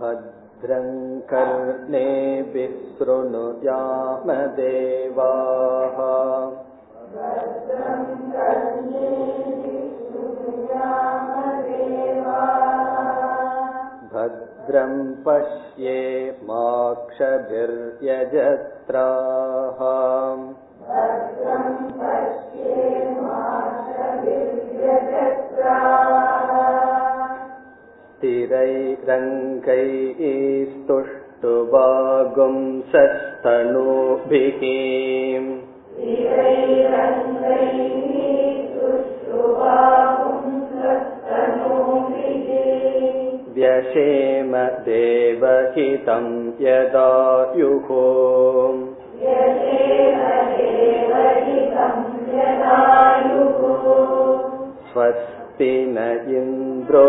भद्रं कर्णेभिः शृणुयामदेवाः भद्रं पश्ये माक्षभिर्यजत्राः स्थिरैरङ्गैस्तुष्टुवागुंसस्तनूभिः व्यशेम देवहितं यदायुः स्वस्ति न इन्द्रो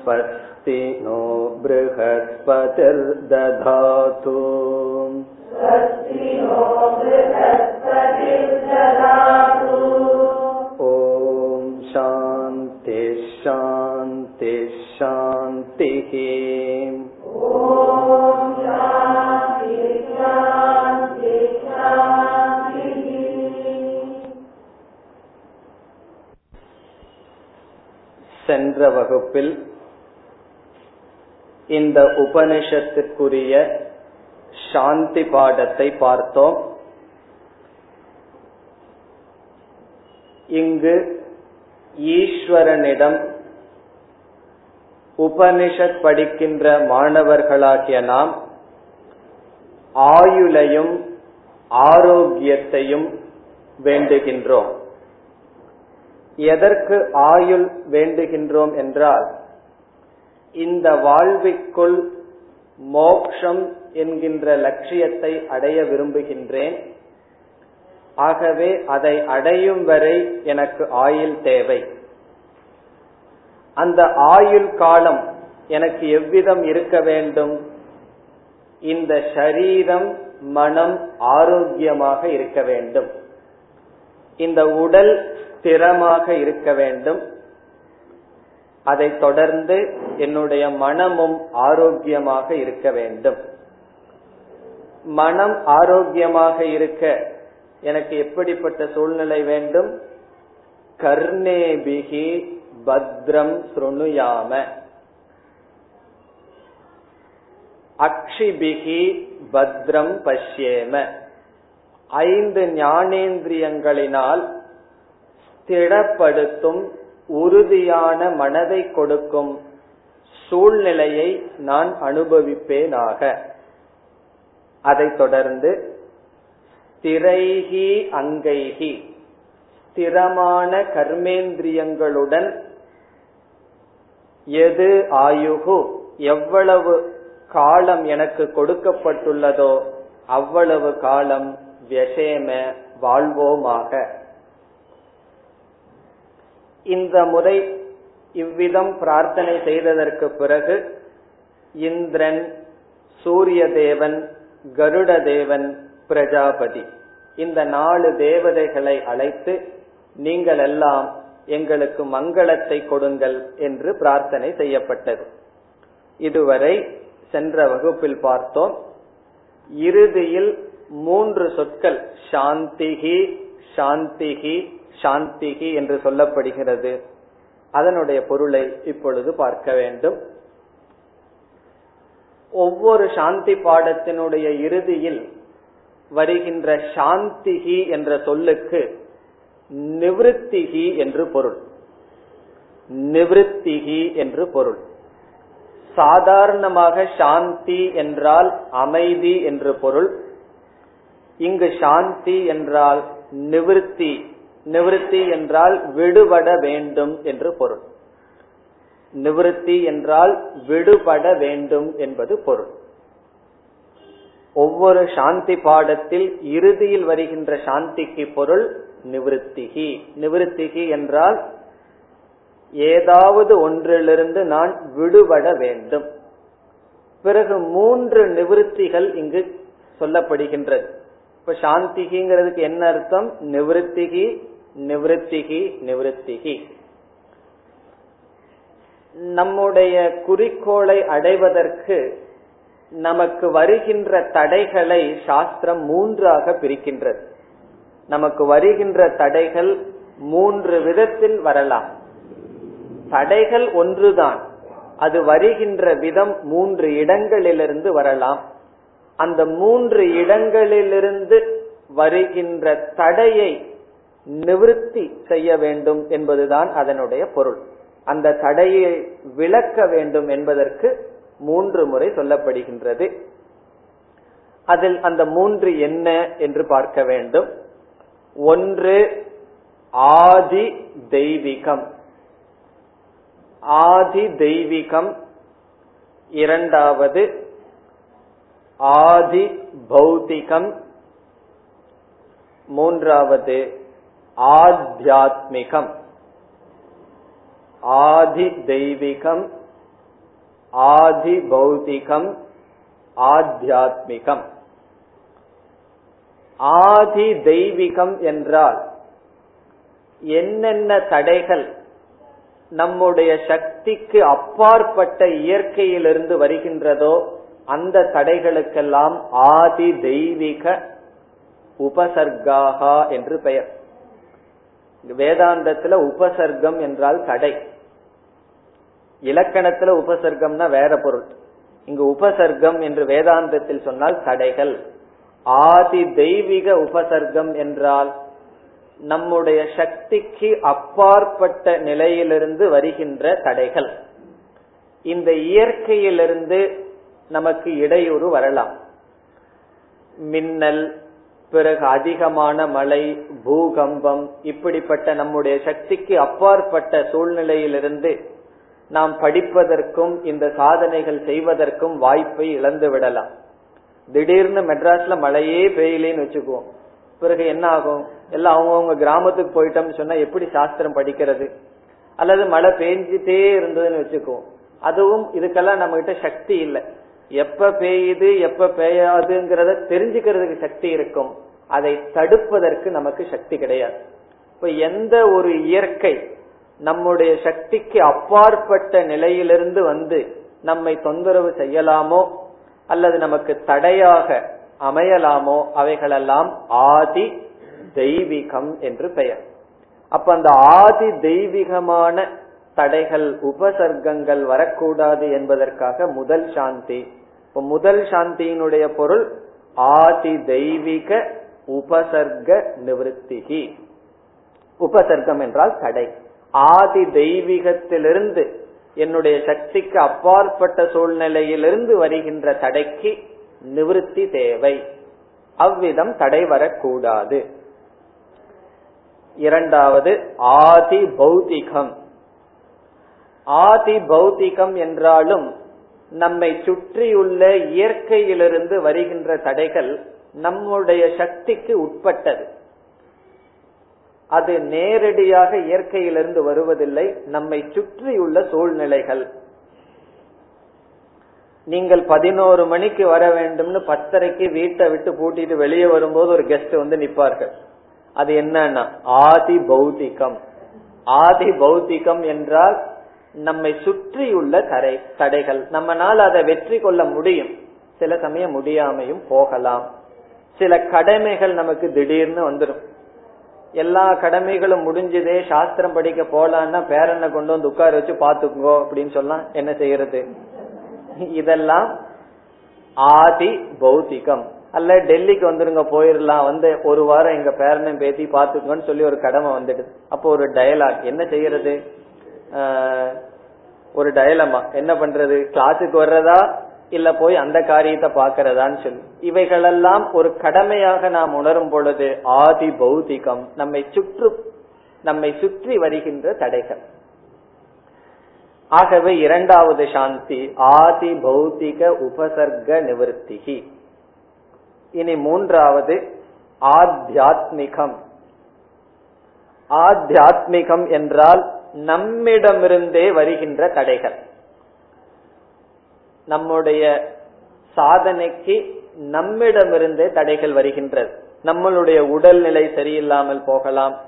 स्वस्ति नो बृहस्पतिर्दधातु। ॐ शान्ति शान्ति शान्तिः சென்ற வகுப்பில் இந்த உபனிஷத்திற்குரிய சாந்தி பாடத்தை பார்த்தோம். இங்கு ஈஸ்வரனிடம் உபனிஷத் படிக்கின்ற மாணவர்களாகிய நாம் ஆயுளையும் ஆரோக்கியத்தையும் வேண்டுகின்றோம். எதற்கு ஆயுள் வேண்டுகின்றோம் என்றால் இந்த வாழ்விற்குள் மோக்ஷம் என்கின்ற லட்சியத்தை அடைய விரும்புகின்றேன். ஆகவே அதை அடையும் வரை எனக்கு ஆயுள் தேவை. அந்த ஆயுள் காலம் எனக்கு எவ்விதம் இருக்க வேண்டும்? இந்த சரீரம் மனம் ஆரோக்கியமாக இருக்க வேண்டும். இந்த உடல் ஸ்திரமாக இருக்க வேண்டும். அதைத் தொடர்ந்து என்னுடைய மனமும் ஆரோக்கியமாக இருக்க வேண்டும். மனம் ஆரோக்கியமாக இருக்க எனக்கு எப்படிப்பட்ட சூழ்நிலை வேண்டும்? கர்ணேபிகி பத்ரம் சுருணுயாம அக்ஷிபிகி பத்ரம் பஷ்யேம. ஐந்து ஞானேந்திரியங்களினால் திடப்படுத்தும் உறுதியான மனதை கொடுக்கும் சூழ்நிலையை நான் அனுபவிப்பேனாக. அதைத் தொடர்ந்து ஸ்திரைகி அங்கைகி ஸ்திரமான கர்மேந்திரியங்களுடன் எது ஆயுகு எவ்வளவு காலம் எனக்கு கொடுக்கப்பட்டுள்ளதோ அவ்வளவு காலம் விஷேம வாழ்வோமாக. இந்த முறை இவ்விதம் பிரார்த்தனை செய்ததற்கு பிறகு இந்திரன் சூரிய தேவன் கருட தேவன் பிரஜாபதி இந்த நாலு தேவதைகளை அழைத்து நீங்கள் எல்லாம் எங்களுக்கு மங்களத்தை கொடுங்கள் என்று பிரார்த்தனை செய்யப்பட்டது. இதுவரை சென்ற வகுப்பில் பார்த்தோம். இறுதியில் மூன்று சொற்கள் சாந்திகி சாந்திகி சாந்திகி என்று சொல்லப்படுகிறது. அதனுடைய பொருளை இப்பொழுது பார்க்க வேண்டும். ஒவ்வொரு சாந்தி பாடத்தினுடைய இறுதியில் வருகின்ற சாந்திகி என்ற சொல்லுக்கு நிவிருத்திகி என்று பொருள். நிவிருத்திகி என்று பொருள். சாதாரணமாக சாந்தி என்றால் அமைதி என்று பொருள். இங்கு சாந்தி என்றால் நிவிருத்தி நிவிருத்தி என்றால் விடுபட வேண்டும் என்று பொருள். நிவிருத்தி என்றால் விடுபட வேண்டும் என்பது பொருள். ஒவ்வொரு சாந்தி பாடத்தில் இறுதியில் வருகின்ற சாந்திக்கு பொருள் நிவிருத்திகி. நிவிருத்திகி என்றால் ஏதாவது ஒன்றிலிருந்து நான் விடுபட வேண்டும். பிறகு மூன்று நிவிருத்திகள் இங்கு சொல்லப்படுகின்றது. இப்ப சாந்திகிங்கிறதுக்கு என்ன அர்த்தம்? நிவத்திகி நிவத்திகி நிவத்திகி நம்முடைய குறிக்கோளை அடைவதற்கு நமக்கு வருகின்ற தடைகளை சாஸ்திரம் மூன்றாக பிரிக்கின்றது. நமக்கு வருகின்ற தடைகள் மூன்று விதத்தில் வரலாம். தடைகள் ஒன்றுதான். அது வருகின்ற விதம் மூன்று இடங்களிலிருந்து வரலாம். அந்த மூன்று இடங்களிலிருந்து வருகின்ற தடையை நிவிருத்தி செய்ய வேண்டும் என்பதுதான் அதனுடைய பொருள். அந்த தடையை விளக்க வேண்டும் என்பதற்கு மூன்று முறை சொல்லப்படுகின்றது. அதில் அந்த மூன்று என்ன என்று பார்க்க வேண்டும். ஒன்று ஆதி தெய்வீகம். ஆதி தெய்வீகம். இரண்டாவது ஆதி பௌத்திகம். மூன்றாவது ஆத்தியாத்மிகம் ஆதி தெய்வீகம் ஆதி பௌத்திகம் ஆத்தியாத்மிகம் ஆதி தெய்வீகம் என்றால் என்னென்ன தடைகள் நம்முடைய சக்திக்கு அப்பாற்பட்ட இயற்கையிலிருந்து வருகின்றதோ அந்த தடைகளுக்கெல்லாம் ஆதி தெய்வீக உபசர்காகா என்று பெயர். வேதாந்தத்துல உபசர்க்கம் என்றால் தடை. இலக்கணத்துல உபசர்க்கம்னா வேற பொருள். இங்கு உபசர்க்கம் என்று வேதாந்தத்தில் சொன்னால் தடைகள். ஆதி தெய்வீக உபசர்க்கம் என்றால் நம்முடைய சக்திக்கு அப்பாற்பட்ட நிலையிலிருந்து வருகின்ற தடைகள். இந்த இயற்கையிலிருந்து நமக்கு இடையூறு வரலாம். மின்னல் பிறகு அதிகமான மழை பூகம்பம் இப்படிப்பட்ட நம்முடைய சக்திக்கு அப்பாற்பட்ட சூழ்நிலையிலிருந்து நாம் படிப்பதற்கும் இந்த சாதனைகள் செய்வதற்கும் வாய்ப்பை இழந்து விடலாம். திடீர்னு மெட்ராஸ்ல மழையே பெய்யலேன்னு வச்சுக்குவோம். பிறகு என்ன ஆகும்? எல்லாம் அவங்கவுங்க கிராமத்துக்கு போயிட்டோம்னு சொன்னா எப்படி சாஸ்திரம் படிக்கிறது? அல்லது மழை பெஞ்சிட்டே இருந்ததுன்னு வச்சுக்குவோம். அதுவும் இதுக்கெல்லாம் நம்ம கிட்ட சக்தி இல்லை. எப்ப பெய்யுது எப்ப பெய்யாதுங்கிறத தெரிஞ்சுக்கிறதுக்கு சக்தி இருக்கும். அதை தடுப்பதற்கு நமக்கு சக்தி கிடையாது. இப்ப எந்த ஒரு இயற்கை நம்முடைய சக்திக்கு அப்பாற்பட்ட நிலையிலிருந்து வந்து நம்மை தொந்தரவு செய்யலாமோ அல்லது நமக்கு தடையாக அமையலாமோ அவைகளெல்லாம் ஆதி தெய்வீகம் என்று பெயர். அப்ப அந்த ஆதி தெய்வீகமான தடைகள் உபசர்க்கங்கள் வரக்கூடாது என்பதற்காக முதல் சாந்தி இப்ப முதல் சாந்தியினுடைய பொருள் ஆதி தெய்வீக உபசர்க நிவத்திகி உபசர்க்கம் என்றால் தடை. ஆதி தெய்வீகத்திலிருந்து என்னுடைய சக்திக்கு அப்பாற்பட்ட சூழ்நிலையிலிருந்து வருகின்ற தடைக்கு நிவிருத்தி தேவை. அவ்விதம் தடை வரக்கூடாது. இரண்டாவது ஆதி பௌத்திகம் ஆதி பௌத்திகம் என்றாலும் நம்மை சுற்றியுள்ள இயற்கையிலிருந்து வருகின்ற தடைகள் நம்முடைய சக்திக்கு உட்பட்டது. அது நேரடியாக இயற்கையிலிருந்து வருவதில்லை நம்மை சுற்றியுள்ள சூழ்நிலைகள். நீங்கள் பதினோரு மணிக்கு வர வேண்டும்னு பத்தரைக்கு வீட்டை விட்டு பூட்டிட்டு வெளியே வரும்போது ஒரு கெஸ்ட் வந்து நிப்பார்கள் அது என்னன்னா ஆதி பௌத்திகம். ஆதி பௌத்திகம் என்றால் நம்மை சுற்றியுள்ள தடை தடைகள். நம்மனால் அதை வெற்றி கொள்ள முடியும். சில சமயம் முடியாமையும் போகலாம். சில கடமைகள் நமக்கு திடீர்னு வந்துடும் எல்லா கடமைகளும் முடிஞ்சதே சாஸ்திரம் படிக்க போலான்னா பேரனை கொண்டு வந்து உட்கார வச்சு பாத்துக்கோ அப்படின்னு சொல்லலாம் என்ன செய்யறது? இதெல்லாம் ஆதி பௌத்திகம். அல்ல டெல்லிக்கு வந்துருங்க போயிடலாம் வந்து ஒரு வாரம் எங்க பேரனை பேத்தி பாத்துக்கோன்னு சொல்லி ஒரு கடமை வந்துடுது. அப்போ ஒரு டயலாக் என்ன செய்யறது? ஒரு டயலமா என்ன பண்றது? கிளாஸுக்கு வர்றதா? இல்ல போய் அந்த காரியத்தை பாக்கிறதான்னு சொல்லி. இவைகளெல்லாம் ஒரு கடமையாக நாம் உணரும் பொழுது ஆதி பௌதிகம் நம்மை சுற்று நம்மை சுற்றி வருகின்ற தடைகள். ஆகவே இரண்டாவது சாந்தி ஆதி பௌத்திக உபசர்க நிவர்த்திகி. இனி மூன்றாவது ஆத்தியாத்மிகம் ஆத்தியாத்மிகம் என்றால் நம்மிடமிருந்தே வருகின்ற தடைகள். நம்முடைய சாதனைக்கு நம்மிடமிருந்தே தடைகள் வருகின்றது. நம்மளுடைய உடல்நிலை சரியில்லாமல் போகலாம்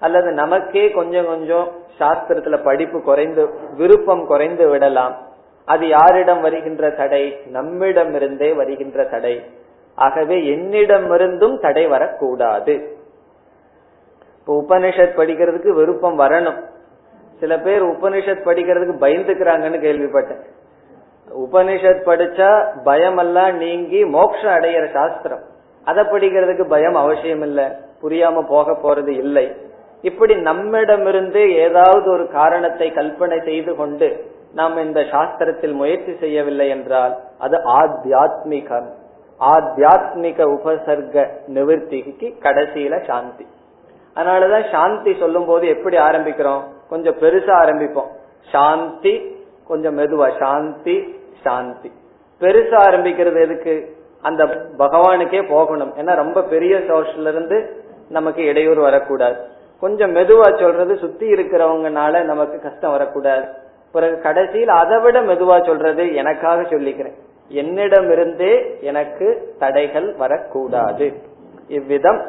அல்லது நமக்கே கொஞ்சம் கொஞ்சம் சாஸ்திரத்துல படிப்பு குறைந்து விருப்பம் குறைந்து விடலாம். அது யாரிடம் வருகின்ற தடை? நம்மிடமிருந்தே வருகின்ற தடை. ஆகவே என்னிடமிருந்தும் தடை வரக்கூடாது. இப்போ உபனிஷத் படிக்கிறதுக்கு விருப்பம் வரணும். சில பேர் உபனிஷத் படிக்கிறதுக்கு பயந்துக்கிறாங்கன்னு கேள்விப்பட்டேன். உபனிஷத் படிச்சா பயமெல்லாம் நீங்கி மோட்சம் அடையிற சாஸ்திரம். அதை படிக்கிறதுக்கு பயம் அவசியம் இல்ல புரியாம போக போறது இல்லை. இப்படி நம்மிடமிருந்து ஏதாவது ஒரு காரணத்தை கல்பனை செய்து கொண்டு நாம் இந்த சாஸ்திரத்தில் முயற்சி செய்யவில்லை என்றால் அது ஆத்தியாத்மிகம் ஆத்தியாத்மிக உபசர்க நிவர்த்திக்கு கடைசியில சாந்தி. அதனாலதான் சாந்தி சொல்லும் போது எப்படி ஆரம்பிக்கிறோம்? கொஞ்சம் பெருசா ஆரம்பிப்போம். சாந்தி கொஞ்சம் மெதுவா. சாந்தி சாந்தி. பெருசா ஆரம்பிக்கிறது எதுக்கு? அந்த பகவானுக்கே போகணும். ஏன்னா ரொம்ப பெரிய சோர்ஸ்ல இருந்து நமக்கு இடையூறு வரக்கூடாது. கொஞ்சம் மெதுவா சொல்றது சுத்தி இருக்கிறவங்கனால நமக்கு கஷ்டம் வரக்கூடாது. பிறகு கடைசியில் அதை விட மெதுவா சொல்றது எனக்காக சொல்லிக்கிறேன். என்னிடமிருந்தே எனக்கு தடைகள் வரக்கூடாது. இவ்விதம்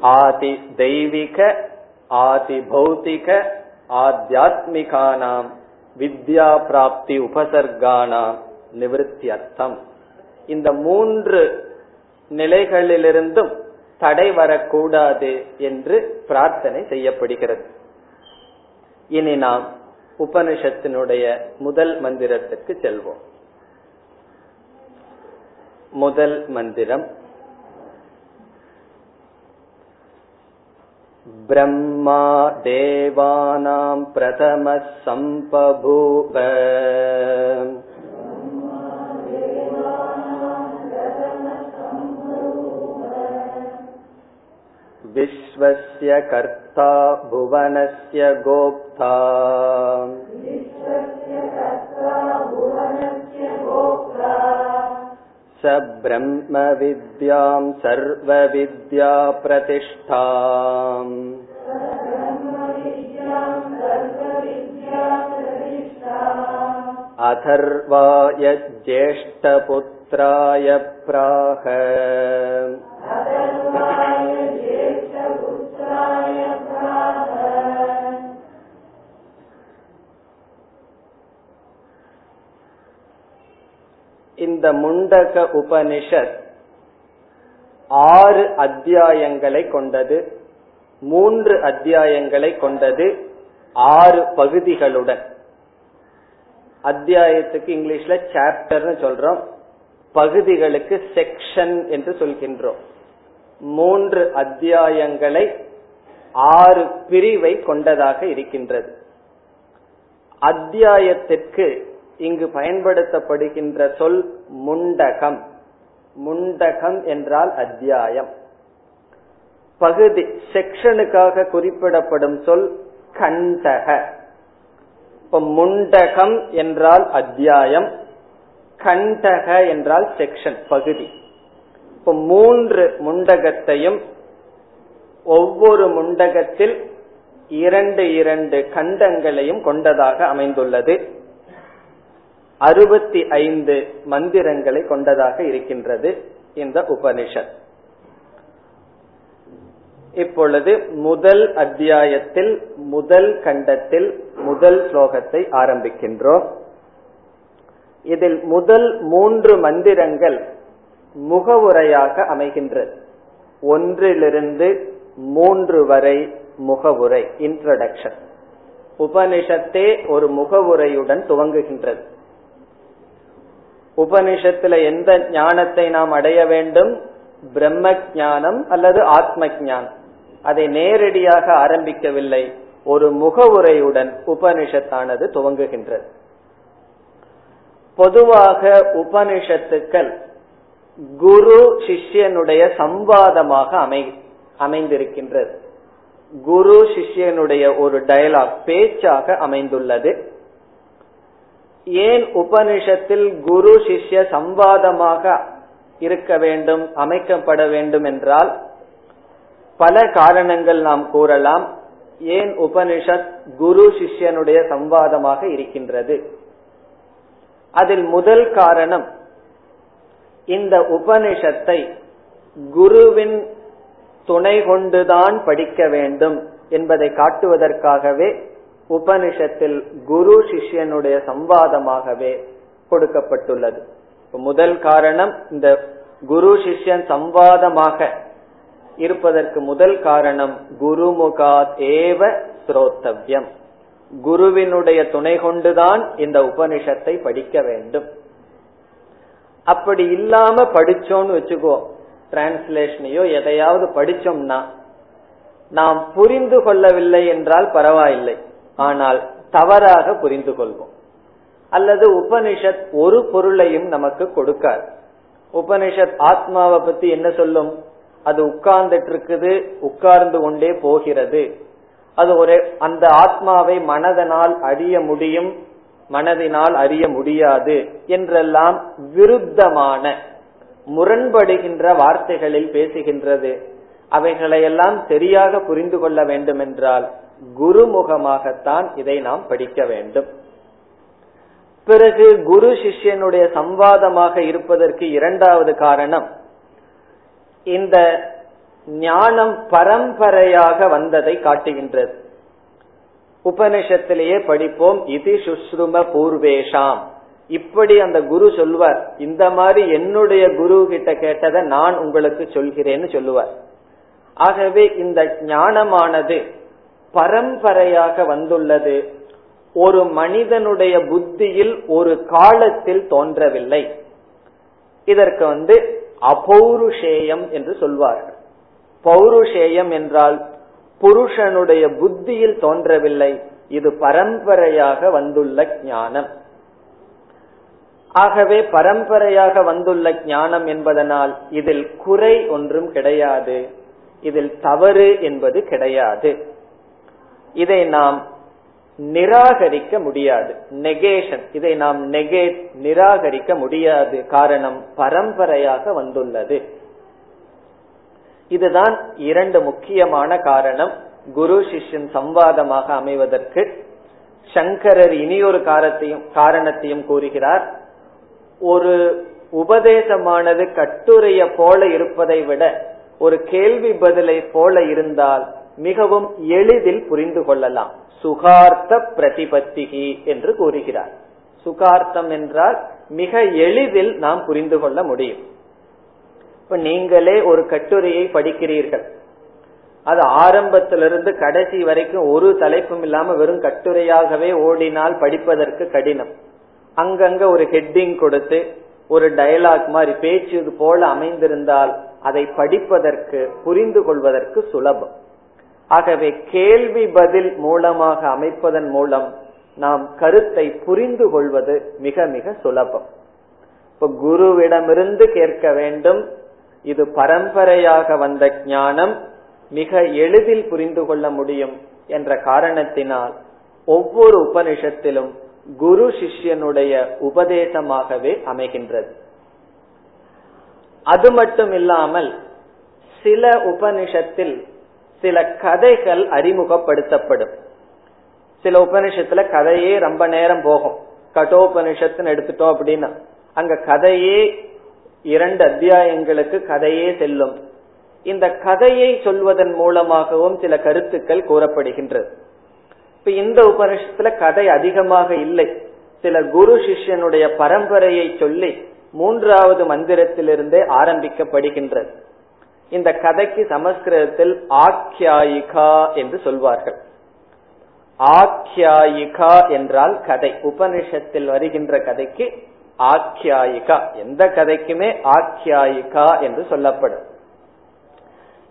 ஆதி தெய்வீக ஆதி பௌத்திக ஆத்தியாத்மிகானாம் வித்யா பிராப்தி உபசர்கானாம் நிவர்த்தி அர்த்தம். இந்த மூன்று நிலைகளிலிருந்தும் தடை வரக்கூடாது என்று பிரார்த்தனை செய்யப்படுகிறது. இனி நாம் உபனிஷத்தினுடைய முதல் மந்திரத்திற்கு செல்வோம். முதல் மந்திரம் ब्रह्मा देवानां प्रथमः सम्पभूव विश्वस्य कर्ता भुवनस्य गोप्ता स ब्रह्मविद्यां सर्वविद्या प्रतिष्ठाम् अथर्वाय ज्येष्ठपुत्राय प्राह இந்த முண்டக உபனிஷத் ஆறு அத்தியாயங்களை கொண்டது மூன்று அத்தியாயங்களை கொண்டது ஆறு பகுதிகளுடன். அத்தியாயத்துக்கு இங்கிலீஷ்ல சாப்டர்னு சொல்றோம். பகுதிகளுக்கு செக்ஷன் என்று சொல்கின்றோம். மூன்று அத்தியாயங்களை ஆறு பிரிவை கொண்டதாக இருக்கின்றது. அத்தியாயத்திற்கு இங்கு பயன்படுத்தப்படுகின்ற சொல் முண்டகம். முண்டகம் என்றால் அத்தியாயம். பகுதி செக்ஷனுக்காக குறிப்பிடப்படும் சொல் கண்டக. இப்ப முண்டகம் என்றால் அத்தியாயம் கண்டக என்றால் செக்ஷன் பகுதி. இப்ப மூன்று முண்டகத்தையும் ஒவ்வொரு முண்டகத்தில் இரண்டு இரண்டு கண்டங்களையும் கொண்டதாக அமைந்துள்ளது. அறுபத்தி ஐந்து மந்திரங்களை கொண்டதாக இருக்கின்றது இந்த உபனிஷத். இப்பொழுது முதல் அத்தியாயத்தில் முதல் கண்டத்தில் முதல் ஸ்லோகத்தை ஆரம்பிக்கின்றோம். இதில் முதல் மூன்று மந்திரங்கள் முகவுரையாக அமைகின்றது. ஒன்றிலிருந்து மூன்று வரை முகவுரை இன்ட்ரடக்ஷன் உபனிஷத்தே ஒரு முகவுரையுடன் துவங்குகின்றது. உபனிஷத்துல எந்த ஞானத்தை நாம் அடைய வேண்டும்? பிரம்ம ஞானம் அல்லது ஆத்ம ஞானம் அதை நேரடியாக ஆரம்பிக்கவில்லை. ஒரு முகவுரையுடன் உபனிஷத்தானது துவங்குகின்றது. பொதுவாக உபனிஷத்துக்கள் குரு சிஷ்யனுடைய சம்வாதமாக அமை அமைந்திருக்கின்றது. குரு சிஷ்யனுடைய ஒரு டயலாக் பேச்சாக அமைந்துள்ளது. ஏன் உபனிஷத்தில் குரு சிஷ்ய சம்வாதமாக இருக்க வேண்டும் அமைக்கப்பட வேண்டும் என்றால் பல காரணங்கள் நாம் கூறலாம். ஏன் உபனிஷத் குரு சிஷ்யனுடைய சம்வாதமாக இருக்கின்றது? அதில் முதல் காரணம் இந்த உபனிஷத்தை குருவின் துணை கொண்டுதான் படிக்க வேண்டும் என்பதை காட்டுவதற்காகவே உபனிஷத்தில் குரு சிஷ்யனுடைய சம்வாதமாகவே கொடுக்கப்பட்டுள்ளது. முதல் காரணம் இந்த குரு சிஷ்யன் சம்வாதமாக இருப்பதற்கு முதல் காரணம் குருமுகா தேவ ஸ்ரோத்தவ்யம். குருவினுடைய துணை கொண்டுதான் இந்த உபனிஷத்தை படிக்க வேண்டும். அப்படி இல்லாம படிச்சோம்னு வச்சுக்கோ டிரான்ஸ்லேஷனையோ எதையாவது படிச்சோம்னா நாம் புரிந்து கொள்ளவில்லை என்றால் பரவாயில்லை. ஆனால் தவறாக புரிந்து கொள்வோம். அல்லது உபனிஷத் ஒரு பொருளையும் நமக்கு கொடுக்காது. உபனிஷத் ஆத்மாவை பத்தி என்ன சொல்லும்? அது உட்கார்ந்துட்டு இருக்குது உட்கார்ந்து கொண்டே போகிறது. அது ஒரு அந்த ஆத்மாவை மனதனால் அறிய முடியும் மனதினால் அறிய முடியாது என்றெல்லாம் விருத்தமான முரண்படுகின்ற வார்த்தைகளில் பேசுகின்றது. அவைகளையெல்லாம் சரியாக புரிந்து கொள்ள வேண்டும் என்றால் குருமுகமாகத்தான் இதை நாம் படிக்க வேண்டும். பிறகு குரு சிஷ்யனுடைய சம்வாதமாக இருப்பதற்கு இரண்டாவது காரணம் இந்த ஞானம் பரம்பரையாக வந்ததை காட்டுகின்றது. உபனிஷத்திலேயே படிப்போம் இது சுஷ்ரும பூர்வேஷாம். இப்படி அந்த குரு சொல்வார். இந்த மாதிரி என்னுடைய குரு கிட்ட கேட்டதை நான் உங்களுக்கு சொல்கிறேன்னு சொல்லுவார். ஆகவே இந்த ஞானமானது பரம்பரையாக வந்துள்ளது. ஒரு மனிதனுடைய புத்தியில் ஒரு காலத்தில் தோன்றவில்லை. இதற்கு வந்து அபௌருஷேயம் என்று சொல்வார்கள். பௌருஷேயம் என்றால் புருஷனுடைய புத்தியில் தோன்றவில்லை. இது பரம்பரையாக வந்துள்ள ஞானம். ஆகவே பரம்பரையாக வந்துள்ள ஞானம் என்பதனால் இதில் குறை ஒன்றும் கிடையாது. இதில் தவறு என்பது கிடையாது. இதை நாம் நிராகரிக்க முடியாது. நெகேஷன் இதை நாம் நெகேட் நிராகரிக்க முடியாது. காரணம் பரம்பரையாக வந்துள்ளது. இதுதான் இரண்டு முக்கியமான காரணம். குரு சிஷ்யன் சம்வாதமாக அமைவதற்கு சங்கரர் இனியொரு காரத்தையும் காரணத்தையும் கூறுகிறார். ஒரு உபதேசமானது கட்டுரைய போல இருப்பதை விட ஒரு கேள்வி பதிலை போல இருந்தால் மிகவும் எளிதில் புரிந்து கொள்ளலாம். சுகார்த்த பிரதிபத்திகி என்று கூறுகிறார். சுகார்த்தம் என்றால் மிக எளிதில் நாம் புரிந்து கொள்ள முடியும். இப்ப நீங்களே ஒரு கட்டுரையை படிக்கிறீர்கள். அது ஆரம்பத்திலிருந்து கடைசி வரைக்கும் ஒரு தலைப்பும் இல்லாம வெறும் கட்டுரையாகவே ஓடினால் படிப்பதற்கு கடினம். அங்கங்க ஒரு ஹெட்டிங் கொடுத்து ஒரு டயலாக் மாதிரி பேச்சு போல அமைந்திருந்தால் அதை படிப்பதற்கு புரிந்து கொள்வதற்கு சுலபம். ஆகவே கேள்வி பதில் மூலமாக அமைப்பதன் மூலம் நாம் கருத்தை புரிந்து கொள்வது மிக மிக சுலபம். இப்ப குருவிடமிருந்து கேட்க வேண்டும். இது பரம்பரையாக வந்த ஞானம் மிக எளிதில் புரிந்து கொள்ள முடியும் என்ற காரணத்தினால் ஒவ்வொரு உபனிஷத்திலும் குரு சிஷ்யனுடைய உபதேசமாகவே அமைகின்றது. அது மட்டும் இல்லாமல் சில உபனிஷத்தில் சில கதைகள் அறிமுகப்படுத்தப்படும். சில உபனிஷத்துல கதையே ரொம்ப நேரம் போகும். கட்டோபனிஷத்துன்னு எடுத்துட்டோம் அப்படின்னா அங்க கதையே இரண்டு அத்தியாயங்களுக்கு கதையே செல்லும். இந்த கதையை சொல்வதன் மூலமாகவும் சில கருத்துக்கள் கூறப்படுகின்றது. இப்ப இந்த உபனிஷத்துல கதை அதிகமாக இல்லை. சில குரு சிஷ்யனுடைய பரம்பரையை சொல்லி மூன்றாவது மந்திரத்திலிருந்தே ஆரம்பிக்கப்படுகின்றது. இந்த கதைக்கு சமஸ்கிருதத்தில் ஆக்கியாயிகா என்று சொல்வார்கள். ஆக்கியாயிகா என்றால் கதை. உபனிஷத்தில் வருகின்ற கதைக்கு ஆக்கியாயிகா. எந்த கதைக்குமே ஆக்கியாயிகா என்று சொல்லப்படும்.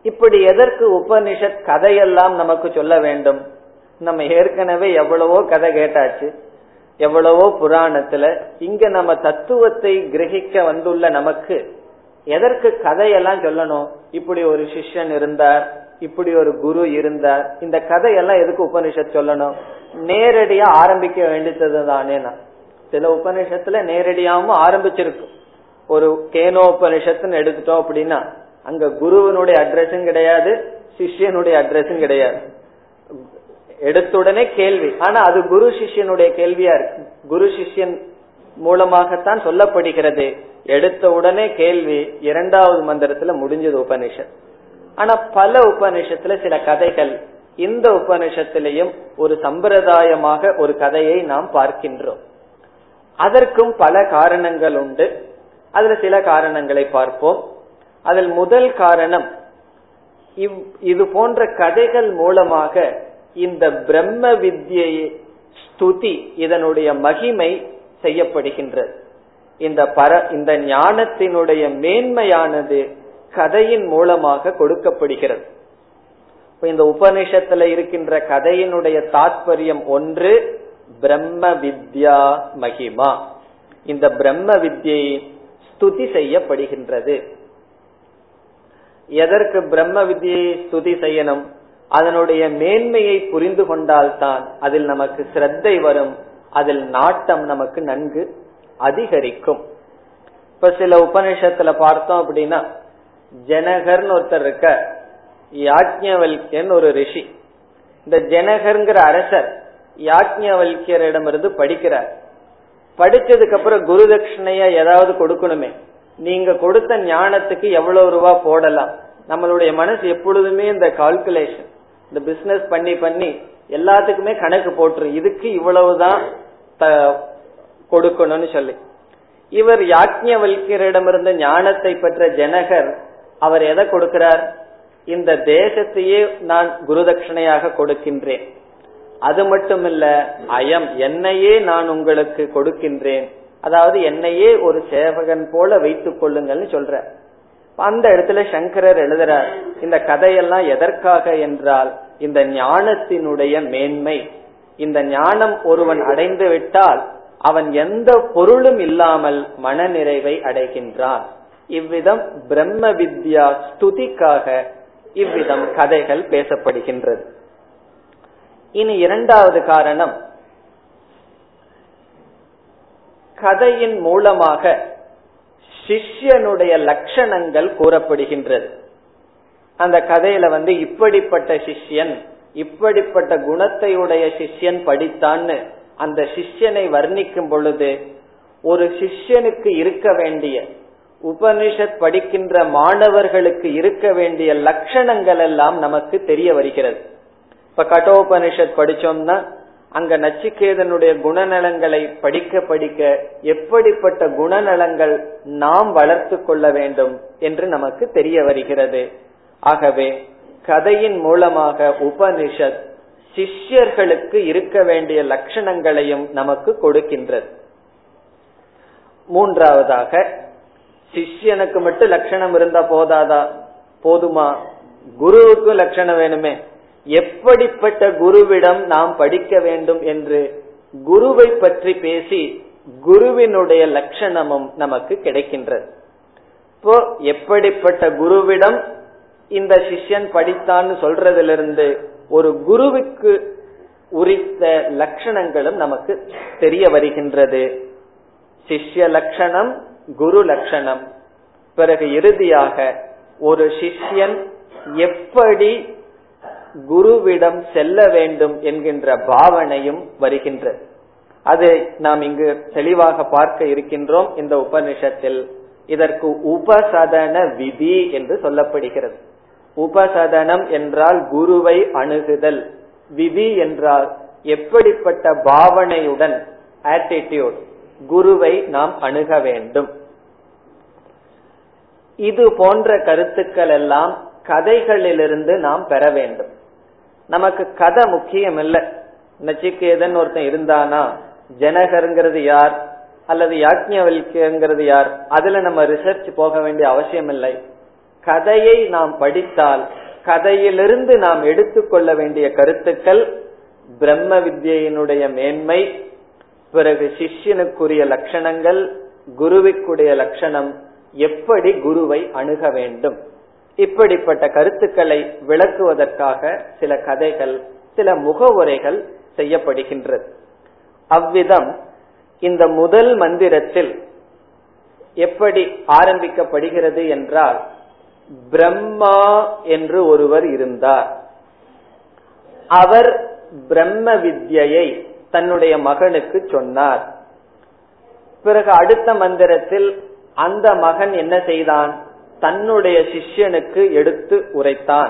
இப்படி எதற்கு உபனிஷத் கதையெல்லாம் நமக்கு சொல்ல வேண்டும்? நம்ம ஏற்கனவே எவ்வளவோ கதை கேட்டாச்சு. எவ்வளவோ புராணத்துல இங்க நம்ம தத்துவத்தை கிரகிக்க வந்துள்ள நமக்கு எதற்கு கதையெல்லாம் சொல்லணும்? இப்படி ஒரு சிஷ்யன் இருந்தார் இப்படி ஒரு குரு இருந்தார் இந்த கதையெல்லாம் எதுக்கு உபனிஷத் சொல்லணும்? நேரடியா ஆரம்பிக்க வேண்டியது தானே சில உபனிஷத்துல நேரடியாகவும் ஆரம்பிச்சிருக்கும் ஒரு கேனோபனிஷத்துன்னு எடுத்துட்டோம் அப்படின்னா அங்க குருவனுடைய அட்ரஸும் கிடையாது சிஷ்யனுடைய அட்ரஸும் கிடையாது. எடுத்துடனே கேள்வி. ஆனா அது குரு சிஷ்யனுடைய கேள்வியா இருக்கு. குரு சிஷ்யன் மூலமாகத்தான் சொல்லப்படுகிறது. எடுத்த உடனே கேள்வி இரண்டாவது மந்திரத்துல முடிஞ்சது உபனிஷத் ஆனா பல உபனிஷத்துல சில கதைகள் இந்த உபனிஷத்திலையும் ஒரு சம்பிரதாயமாக ஒரு கதையை நாம் பார்க்கின்றோம். அதற்கும் பல காரணங்கள் உண்டு. அதுல சில காரணங்களை பார்ப்போம். அதில் முதல் காரணம் இது போன்ற கதைகள் மூலமாக இந்த பிரம்ம வித்யை ஸ்துதி இதனுடைய மகிமை செய்யப்படுகின்றது. இந்த பர இந்த ஞானத்தினுடைய மேன்மையானது கதையின் மூலமாக கொடுக்கப்படுகிறது. இந்த உபனிஷத்துல இருக்கின்ற கதையினுடைய தாற்பயம் ஒன்று பிரம்ம வித்யா மகிமா. இந்த பிரம்ம வித்யை ஸ்துதி செய்யப்படுகின்றது. எதற்கு பிரம்ம வித்யை ஸ்துதி செய்யணும்? அதனுடைய மேன்மையை புரிந்து கொண்டால்தான் அதில் நமக்கு சிரத்தை வரும் அதில் நாட்டம் நமக்கு நன்கு அதிகரிக்கும். இப்ப சில உபநிஷத்துல பார்த்தோம் அப்படின்னா ஜனகர்னு ஒருத்தர் இருக்க யாஜ்ஞவல்யன் ஒரு ரிஷி. இந்த ஜனகர்ங்கிற அரசர் யாஜ்ஞவல்யரிடமிருந்து படிக்கிறார். படிச்சதுக்கு அப்புறம் குரு தட்சிணைய ஏதாவது கொடுக்கணுமே. நீங்க கொடுத்த ஞானத்துக்கு எவ்வளவு ரூபா போடலாம். நம்மளுடைய மனசு எப்பொழுதுமே இந்த கால்குலேஷன் இந்த பிசினஸ் பண்ணி பண்ணி எல்லாத்துக்குமே கணக்கு போட்டுரும். இதுக்கு இவ்வளவுதான் கொடுக்கணும்னு சொல்லி. இவர் யாஜ்ஞவல்யரிடமிருந்த ஞானத்தை பெற்ற ஜனகர் அவர் எதை கொடுக்கிறார்? இந்த தேசத்தையே நான் குருதட்சணையாக கொடுக்கின்றேன். அது மட்டுமில்ல அயம் என்னையே நான் உங்களுக்கு கொடுக்கின்றேன். அதாவது என்னையே ஒரு சேவகன் போல வைத்துக் கொள்ளுங்கள்னு சொல்ற அந்த இடத்துல சங்கரர் எழுதுறார் இந்த கதையெல்லாம் எதற்காக என்றால் இந்த ஞானத்தினுடைய மேன்மை. இந்த ஞானம் ஒருவன் அடைந்து விட்டால் அவன் எந்த பொருளும் இல்லாமல் மனநிறைவை அடைகின்றான். இவ்விதம் பிரம்ம வித்யா ஸ்துதிக்காக இவ்விதம் கதைகள் பேசப்படுகின்றது. இனி இரண்டாவது காரணம். கதையின் மூலமாக சிஷ்யனுடைய லட்சணங்கள் கூறப்படுகின்றது. அந்த கதையில வந்து இப்படிப்பட்ட சிஷ்யன் இப்படிப்பட்ட குணத்தையுடைய சிஷ்யன் படித்தான்னு அந்த சிஷ்யனை வர்ணிக்கும் பொழுது ஒரு சிஷ்யனுக்கு இருக்க வேண்டிய உபனிஷத் படிக்கின்ற மாணவர்களுக்கு இருக்க வேண்டிய லட்சணங்கள் எல்லாம் நமக்கு தெரிய வருகிறது. இப்ப கட்டோபனிஷத் படிச்சோம்னா அங்க நச்சிகேதனுடைய குணநலங்களை படிக்க படிக்க எப்படிப்பட்ட குணநலங்கள் நாம் வளர்த்து கொள்ள வேண்டும் என்று நமக்கு தெரிய வருகிறது. ஆகவே கதையின் மூலமாக உபனிஷத் சிஷ்யர்களுக்கு இருக்க வேண்டிய லட்சணங்களையும் நமக்கு கொடுக்கின்றது. மூன்றாவதாக சிஷ்யனுக்கு மட்டும் லட்சணம் இருந்தா போதாதா? போதுமா? குருவுக்கு லட்சணம் வேணுமே. எப்படிப்பட்ட குருவிடம் நாம் படிக்க வேண்டும் என்று குருவை பற்றி பேசி குருவினுடைய லட்சணமும் நமக்கு கிடைக்கின்றது. இப்போ எப்படிப்பட்ட குருவிடம் இந்த சிஷ்யன் படித்தான்னு சொல்றதிலிருந்து ஒரு குருவுக்கு உரித்த லட்சணங்களும் நமக்கு தெரிய வருகின்றது. சிஷ்ய லட்சணம் குரு லட்சணம். பிறகு இறுதியாக ஒரு சிஷ்யன் எப்படி குருவிடம் செல்ல வேண்டும் என்கின்ற பாவனையும் வருகின்றது. அது நாம் இங்கு தெளிவாக பார்க்க இருக்கின்றோம் இந்த உபனிஷத்தில். இதற்கு உபசதன விதி என்று சொல்லப்படுகிறது. உபசதனம் என்றால் குருவை அணுகுதல். விதி என்றால் எப்படிப்பட்ட பாவனையுடன் ஆட்டிடியூட் குருவை நாம் அணுக வேண்டும். இது போன்ற கருத்துக்கள் எல்லாம் கதைகளிலிருந்து நாம் பெற வேண்டும். நமக்கு கதை முக்கியம் இல்ல நச்சிகேதன் ஒருத்தன் இருந்தானா? ஜனகருங்கிறது யார்? அல்லது யாக்ஞவல்யங்கிறது யார்? அதுல நம்ம ரிசர்ச் போக வேண்டிய அவசியம் இல்லை கதையை நாம் படித்தால் கதையிலிருந்து நாம் எடுத்துக்கொள்ள வேண்டிய கருத்துக்கள் பிரம்ம வித்யினுடைய மேன்மை பிறகு சிஷ்யனுக்குரிய லட்சணங்கள் குருவிக்குடைய லட்சணம் எப்படி குருவை அணுக வேண்டும்? இப்படிப்பட்ட கருத்துக்களை விளக்குவதற்காக சில கதைகள் சில முகவுரைகள் செய்யப்படுகின்றது. அவ்விதம் இந்த முதல் மந்திரத்தில் எப்படி ஆரம்பிக்கப்படுகிறது என்றால் பிரம்மா என்று ஒருவர் இருந்தார். அவர் பிரம்ம வித்யை தன்னுடைய மகனுக்கு சொன்னார். பிறகு அடுத்த மந்திரத்தில் அந்த மகன் என்ன செய்தான்? தன்னுடைய சிஷ்யனுக்கு எடுத்து உரைத்தான்.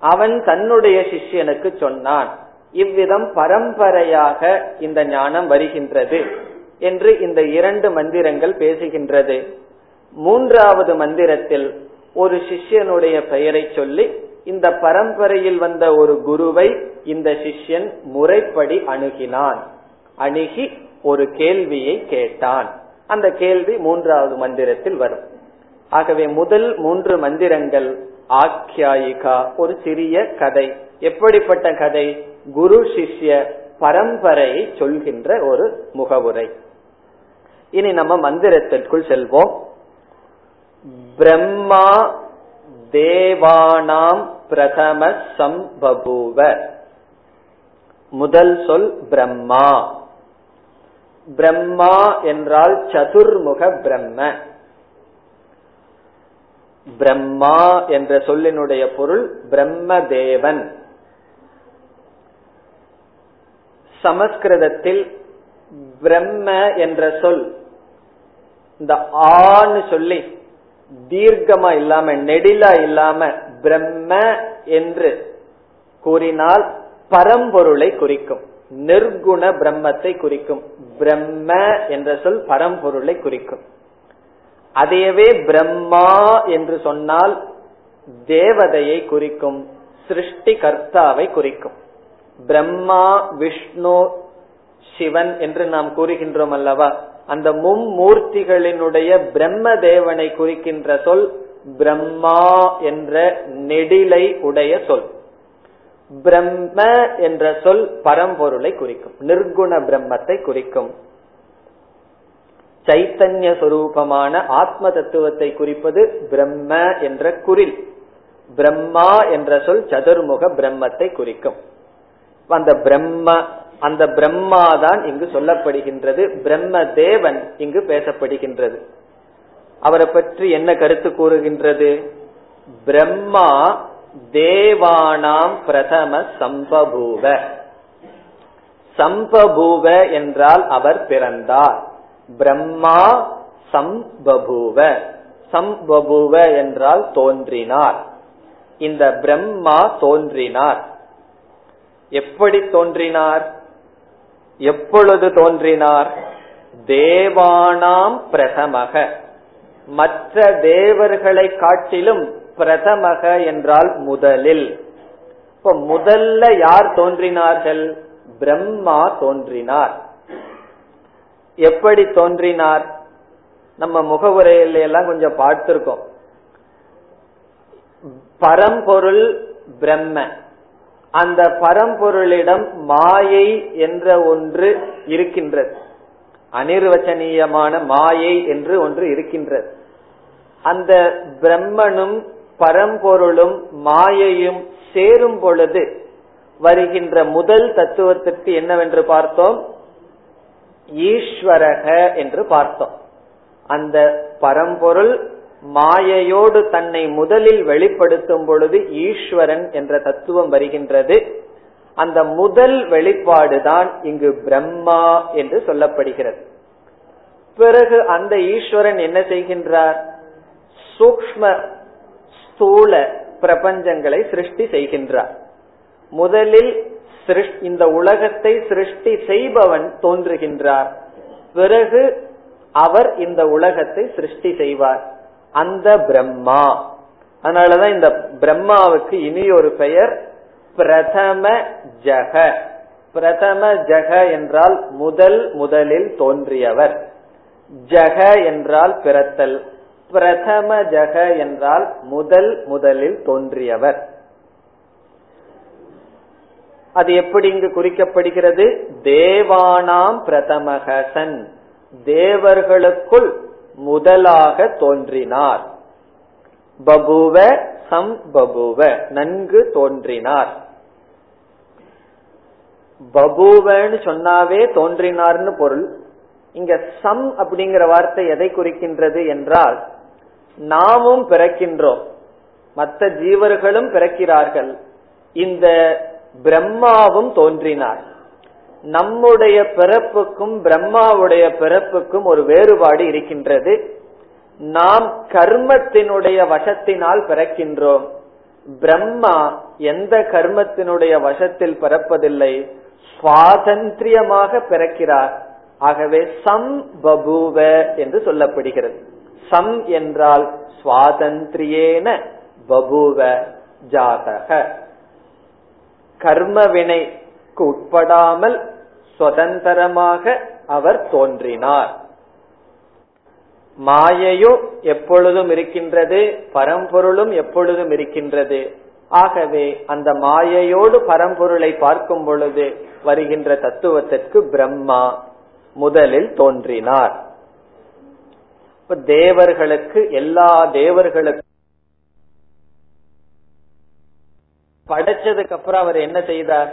அவன் தன்னுடைய சிஷ்யனுக்கு சொன்னான் இவ்விதம் பரம்பரையாக இந்த ஞானம் வருகின்றது என்று இந்த இரண்டு மந்திரங்கள் பேசுகின்றது. மூன்றாவது மந்திரத்தில் ஒரு சிஷ்யனுடைய பெயரை சொல்லி இந்த பரம்பரையில் வந்த ஒரு குருவை இந்த சிஷ்யன் முறைப்படி அணுகினான். அணுகி ஒரு கேள்வியை கேட்டான். அந்த கேள்வி மூன்றாவது மந்திரத்தில் வரும். ஆகவே முதல் மூன்று மந்திரங்கள் ஆக்கியாயிகா ஒரு சிறிய கதை. எப்படிப்பட்ட கதை? குரு சிஷ்ய பரம்பரையை சொல்கின்ற ஒரு முகவுரை. இனி நம்ம மந்திரத்திற்குள் செல்வோம். பிரம்மா தேவானாம் பிரதம சம்பபூவ. முதல் சொல் பிரம்மா. பிரம்மா என்றால் சதுர்முக பிரம்ம. பிரம்மா என்ற சொல்லினுடைய பொருள் பிரம்ம தேவன் சமஸ்கிருதத்தில் பிரம்ம என்ற சொல் இந்த ஆன்னு சொல்லி தீர்க்கமா இல்லாம நெடிலா இல்லாம பிரம்ம என்று கூறினால் பரம்பொருளை குறிக்கும். நிர்குண பிரம்மத்தை குறிக்கும். பிரம்ம என்ற சொல் பரம்பொருளை குறிக்கும். அதையவே பிரம்மா என்று சொன்னால் தேவதையை குறிக்கும் சிருஷ்டி கர்த்தாவை குறிக்கும். பிரம்மா விஷ்ணு சிவன் என்று நாம் கூறுகின்றோம் அல்லவா? அந்த மும்மூர்த்திகளினுடைய பிரம்ம தேவனை குறிக்கின்ற சொல் பிரம்மா என்ற நெடிலை உடைய சொல். பிரம்ம என்ற சொல் பரம்பொருளை குறிக்கும் நிர்குண பிரம்மத்தை குறிக்கும். சைத்தன்ய சொரூபமான ஆத்ம தத்துவத்தை குறிப்பது பிரம்ம என்ற குரில் பிரம்மா என்ற சொல் சதுர்முக பிரம்மத்தை குறிக்கும். அந்த பிரம்ம அந்த பிரம்மா தான் இங்கு சொல்லப்படுகின்றது பிரம்ம தேவன் இங்கு பேசப்படுகின்றது. அவரை பற்றி என்ன கருத்து கூறுகின்றது? பிரம்மா தேவானாம் பிரதம சம்பபூவ. சம்பபூவ என்றால் அவர் பிறந்தார். பிரம்மா சம்பபூவ. சம்பபூவ என்றால் தோன்றினார். இந்த பிரம்மா தோன்றினார். எப்படி தோன்றினார்? எப்பொழுது தோன்றினார்? தேவானாம் பிரதமக. மற்ற தேவர்களை காட்டிலும் பிரதமக என்றால் முதலில். இப்ப முதல்ல யார் தோன்றினார்கள்? பிரம்மா தோன்றினார். எப்படி தோன்றினார்? நம்ம முகவுரையில எல்லாம் கொஞ்சம் பார்த்திருக்கோம். பரம்பொருள் பிரம்ம அந்த பரம்பொருளிடம் மாயை என்ற ஒன்று இருக்கின்றது. அனிர்வச்சனீயமான மாயை என்று ஒன்று இருக்கின்றது. அந்த பிரம்மனும் பரம்பொருளும் மாயையும் சேரும் பொழுது வருகின்ற முதல் தத்துவத்திற்கு என்னவென்று பார்த்தோம்? ஈஸ்வரக என்று பார்த்தோம். அந்த பரம்பொருள் மாயையோடு தன்னை முதலில் வெளிப்படுத்தும் பொழுது ஈஸ்வரன் என்ற தத்துவம் வருகின்றது. அந்த முதல் வெளிப்பாடுதான் இங்கு பிரம்மா என்று சொல்லப்படுகிறது. பிறகு அந்த ஈஸ்வரன் என்ன செய்கின்றார்? சூக்ம ஸ்தூல பிரபஞ்சங்களை சிருஷ்டி செய்கின்றார். முதலில் இந்த உலகத்தை சிருஷ்டி செய்பவன் தோன்றுகின்றார். பிறகு அவர் இந்த உலகத்தை சிருஷ்டி செய்வார். அந்த பிரம்மா. அதனாலதான் இந்த பிரம்மாவுக்கு இனி ஒரு பெயர் பிரதம ஜக. பிரதம ஜக என்றால் முதல் முதலில் தோன்றியவர். ஜக என்றால் பிறத்தல். பிரதம ஜக என்றால் முதல் முதலில் தோன்றியவர். அது எப்படி இங்கு குறிக்கப்படுகிறது? தேவானாம் பிரதமகசன் தேவர்களுக்குள் முதலாக தோன்றினார். பபுவ சம் பபுவ நன்கு தோன்றினார். பபுவன்னு சொன்னாவே தோன்றினார்னு பொருள். இங்க சம் அப்படிங்கிற வார்த்தை எதை குறிக்கின்றது என்றால் நாமும் பிறக்கின்றோம். மற்ற ஜீவர்களும் பிறக்கிறார்கள். இந்த பிரம்மாவும் தோன்றினார். நம்முடைய பிறப்புக்கும் பிரம்மாவுடைய பிறப்புக்கும் ஒரு வேறுபாடு இருக்கின்றது. நாம் கர்மத்தினுடைய வசத்தினால் பிறக்கின்றோம். பிரம்மா எந்த கர்மத்தினுடைய வசத்தில் பிறப்பதில்லை. சுவாதந்திரியமாக பிறக்கிறார். ஆகவே சம் பபுவ என்று சொல்லப்படுகிறது. சம் என்றால் சுவாதந்திரியேன பபுவ ஜாதக. கர்மவினைக்கு உட்படாமல் சுதந்திரமாக அவர் தோன்றினார். மாயையும் எப்பொழுதும் இருக்கின்றது பரம்பொருளும் எப்பொழுதும் இருக்கின்றது. ஆகவே அந்த மாயையோடு பரம்பொருளை பார்க்கும் பொழுது வருகின்ற தத்துவத்திற்கு பிரம்மா முதலில் தோன்றினார். தேவர்களுக்கு எல்லா தேவர்களுக்கும் படைச்சதுக்கு அப்புறம் அவர் என்ன செய்தார்?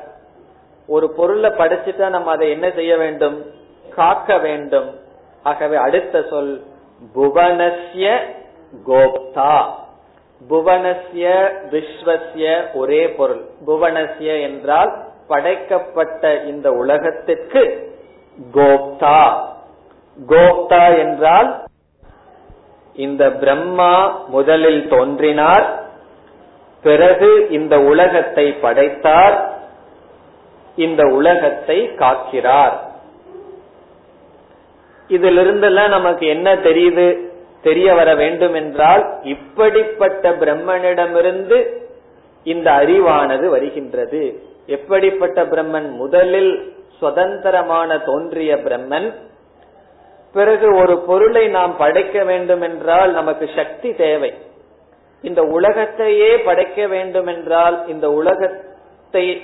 ஒரு பொருளை படிச்சுட்டா நம்ம அதை என்ன செய்ய வேண்டும்? காக்க வேண்டும். ஆகவே அடுத்த சொல் புவனஸ்ய கோப்தா. புவனஸ்ய விஸ்வசிய ஒரே பொருள். புவனஸ்ய என்றால் படைக்கப்பட்ட இந்த உலகத்திற்கு கோப்தா. கோப்தா என்றால் இந்த பிரம்மா முதலில் தோன்றினார் பிறகு இந்த உலகத்தை படைத்தார் இந்த உலகத்தை காக்கிறார். இதிலிருந்தெல்லாம் நமக்கு என்ன தெரியுது? தெரிய வர வேண்டும் என்றால் இப்படிப்பட்ட பிரம்மனிடமிருந்து இந்த அறிவானது வருகின்றது. எப்படிப்பட்ட பிரம்மன்? முதலில் சுதந்திரமான தோன்றிய பிரம்மன். பிறகு ஒரு பொருளை நாம் படைக்க வேண்டும் என்றால் நமக்கு சக்தி தேவை. இந்த உலகத்தையே படைக்க வேண்டும் என்றால் இந்த உலக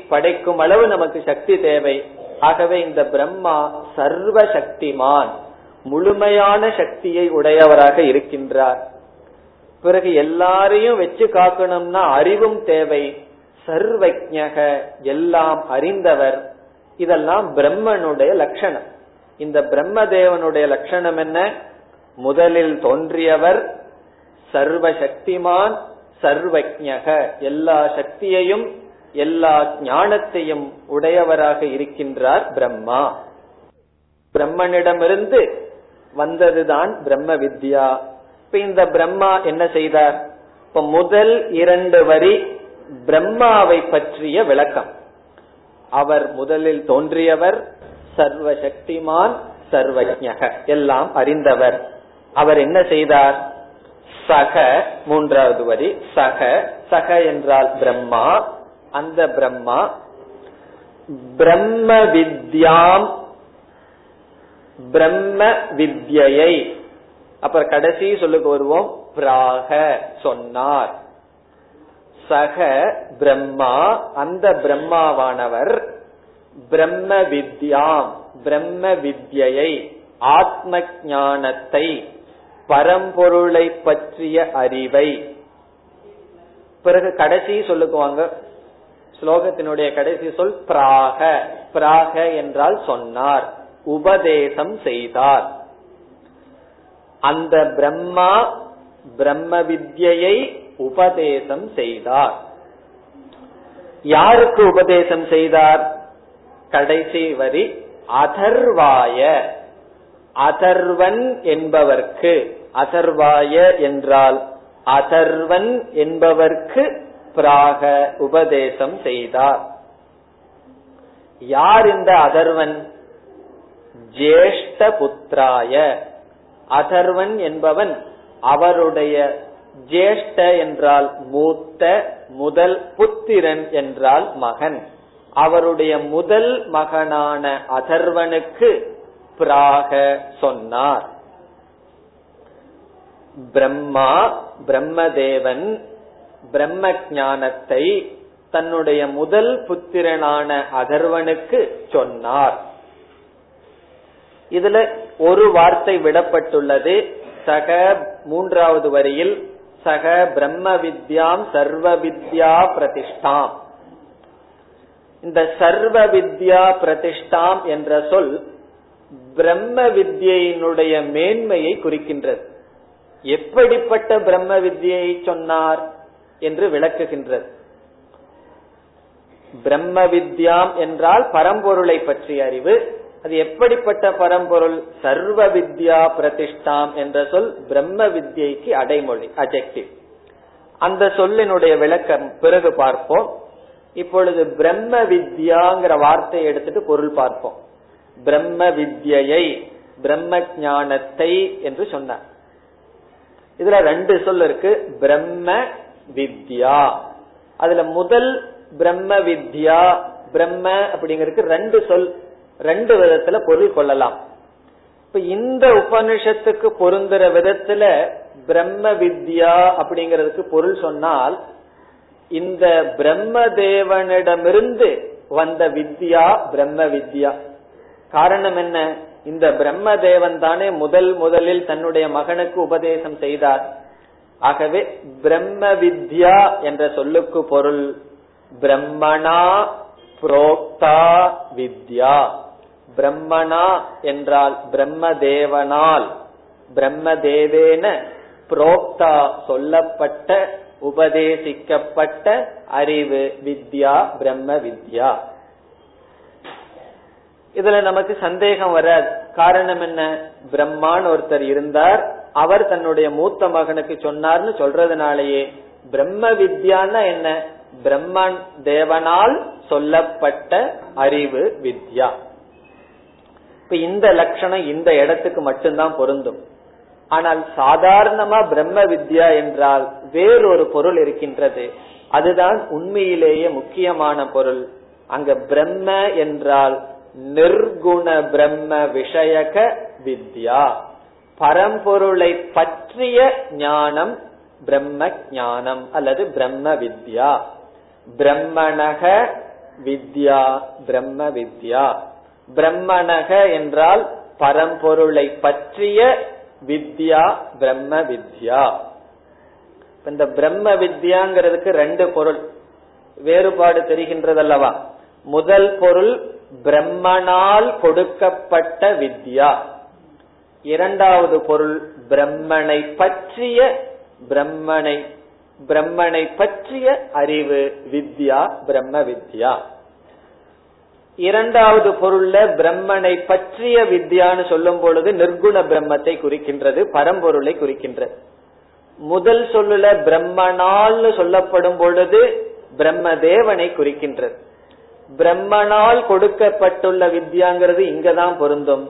படைக்கும் அளவு நமக்கு சக்தி தேவை. ஆகவே இந்த பிரம்மா சர்வ சக்திமான் முழுமையான சக்தியை உடையவராக இருக்கின்றார். பிறகு எல்லாரையும் வச்சு காக்கணும்னா அறிவும் தேவை. சர்வஜக எல்லாம் அறிந்தவர். இதெல்லாம் பிரம்மனுடைய லட்சணம். இந்த பிரம்மதேவனுடைய லட்சணம் என்ன? முதலில் தோன்றியவர் சர்வ சக்திமான் சர்வஜக. எல்லா சக்தியையும் எல்லா ஞானத்தையும் உடையவராக இருக்கின்றார் பிரம்மா. பிரம்மனிடமிருந்து வந்ததுதான் பிரம்ம வித்யா. இப்ப இந்த பிரம்மா என்ன செய்தார்? இப்ப முதல் இரண்டு வரி பிரம்மாவை பற்றிய விளக்கம். அவர் முதலில் தோன்றியவர் சர்வ சக்திமான் சர்வஜக எல்லாம் அறிந்தவர். அவர் என்ன செய்தார்? சக மூன்றாவது வரி சக. சக என்றால் பிரம்மா அந்த பிரம்மா பிரம்ம வித்யாம் பிரம்ம வித்யை. அப்புறம் கடைசி சொல்லுக்கு வருவோம் பிராக சொன்னார். சக பிரம்மா அந்த பிரம்மாவானவர் பிரம்ம வித்யாம் பிரம்ம வித்யை ஆத்ம ஞானத்தை பரம்பொருளை பற்றிய அறிவை. பிறகு கடைசி சொல்லுக்குவாங்க ஸ்லோகத்தினுடைய கடைசி சொல் பிராக. பிராக என்றால் சொன்னார். உபதேசம் செய்தார். அந்த பிரம்மா பிரம்ம வித்யை உபதேசம் செய்தார். யாருக்கு உபதேசம் செய்தார்? கடைசி வரி அதர்வாய. அதர்வன் என்பவர்க்கு. அதர்வாய என்றால் அதர்வன் என்பவர்க்கு பிராக உபதேசம் செய்தார். யார் இந்த அதர்வன்? ஜேஷ்ட புத்திராய. அதர்வன் என்பவன் அவருடைய ஜேஷ்ட என்றால் மூத்த முதல் புத்திரன் என்றால் மகன். அவருடைய முதல் மகனான அதர்வனுக்கு பிராக சொன்னார். பிரம்மா பிரம்மதேவன் பிரம்ம ஞானத்தை தன்னுடைய முதல் புத்திரனான அதர்வனுக்கு சொன்னார். இதுல ஒரு வார்த்தை விடப்பட்டுள்ளது. சக மூன்றாவது வரியில் சக பிரம்ம வித்யாம் சர்வ வித்யா பிரதிஷ்டாம். இந்த சர்வ வித்யா பிரதிஷ்டாம் என்ற சொல் பிரம்ம வித்யினுடைய மேன்மையை குறிக்கின்றது. எப்படிப்பட்ட பிரம்ம வித்யை சொன்னார்? என்று விளக்குகின்றது. பிரம்ம வித்யாம் என்றால் பரம்பொருளை பற்றிய அறிவு. அது எப்படிப்பட்ட பரம்பொருள்? சர்வ வித்யா பிரதிஷ்டாம் என்ற சொல் பிரம்ம வித்யைக்கு அடைமொழி அஜெக்டிவ் அந்த சொல்லினுடைய விளக்கம் பிறகு பார்ப்போம். இப்பொழுது பிரம்ம வித்யாங்கிற வார்த்தையை எடுத்துட்டு பொருள் பார்ப்போம். பிரம்ம வித்யை பிரம்ம ஞானத்தை என்று சொன்னார். இதுல ரெண்டு சொல் இருக்கு. பிரம்ம வித்யா. அதுல முதல் பிரம்ம வித்யா பிரம்ம அப்படிங்கிறதுக்கு ரெண்டு சொல் ரெண்டு விதத்துல பொருள் கொள்ளலாம். இப்ப இந்த உபனிஷத்துக்கு பொருந்துற விதத்துல பிரம்ம வித்யா அப்படிங்கிறதுக்கு பொருள் சொன்னால் இந்த பிரம்ம தேவனிடமிருந்து வந்த வித்யா பிரம்ம வித்யா. காரணம் என்ன? இந்த பிரம்ம தேவன் தானே முதல் முதலில் தன்னுடைய மகனுக்கு உபதேசம் செய்தார். ஆகவே பிரம்ம வித்யா என்ற சொல்லுக்கு பொருள் பிரம்மணா புரோக்தா வித்யா. பிரம்மணா என்றால் பிரம்ம தேவனால் பிரம்ம தேவேன புரோக்தா சொல்லப்பட்ட உபதேசிக்கப்பட்ட அறிவு வித்யா பிரம்ம வித்யா இதுல நமக்கு சந்தேகம் வராது. காரணம் என்ன? பிரம்மான்னு ஒருத்தர் இருந்தார். அவர் தன்னுடைய மூத்த மகனுக்கு சொன்னார்னு சொல்றதுனாலேயே பிரம்ம வித்யான்னா என்ன? பிரம்மன் தேவனால் சொல்லப்பட்ட அறிவு வித்யா. இப்ப இந்த லட்சணம் இந்த இடத்துக்கு மட்டும்தான் பொருந்தும். ஆனால் சாதாரணமா பிரம்ம வித்யா என்றால் வேறொரு பொருள் இருக்கின்றது. அதுதான் உண்மையிலேயே முக்கியமான பொருள். அங்க பிரம்ம என்றால் நிர்குண பிரம்ம விஷயக வித்யா. பரம்பொருளை பற்றிய ஞானம் பிரம்ம ஞானம் அல்லது பிரம்ம வித்யா பிரம்மணக வித்யா பிரம்ம வித்யா பிரம்மணக என்றால் பரம்பொருளை பற்றிய வித்யா பிரம்ம வித்யா இந்த பிரம்ம வித்யாங்கிறதுக்கு ரெண்டு பொருள். வேறுபாடு தெரிகின்றதல்லவா? முதல் பொருள் பிரம்மனால் கொடுக்கப்பட்ட வித்யா. இரண்டாவது பொருள் பிரம்மனை பற்றிய பிரம்மனை பிரம்மனை பற்றிய அறிவு வித்யா பிரம்ம வித்யா. இரண்டாவது பொருள்ல பிரம்மனை பற்றிய வித்யான்னு சொல்லும் பொழுது நிர்குண பிரம்மத்தை குறிக்கின்றது பரம்பொருளை குறிக்கின்றது. முதல் சொல்லுல பிரம்மனால் சொல்லப்படும் பொழுது பிரம்ம தேவனை குறிக்கின்றது. பிரம்மனால் கொடுக்கப்பட்டுள்ள வித்யாங்கிறது இங்கதான் பொருந்தும்.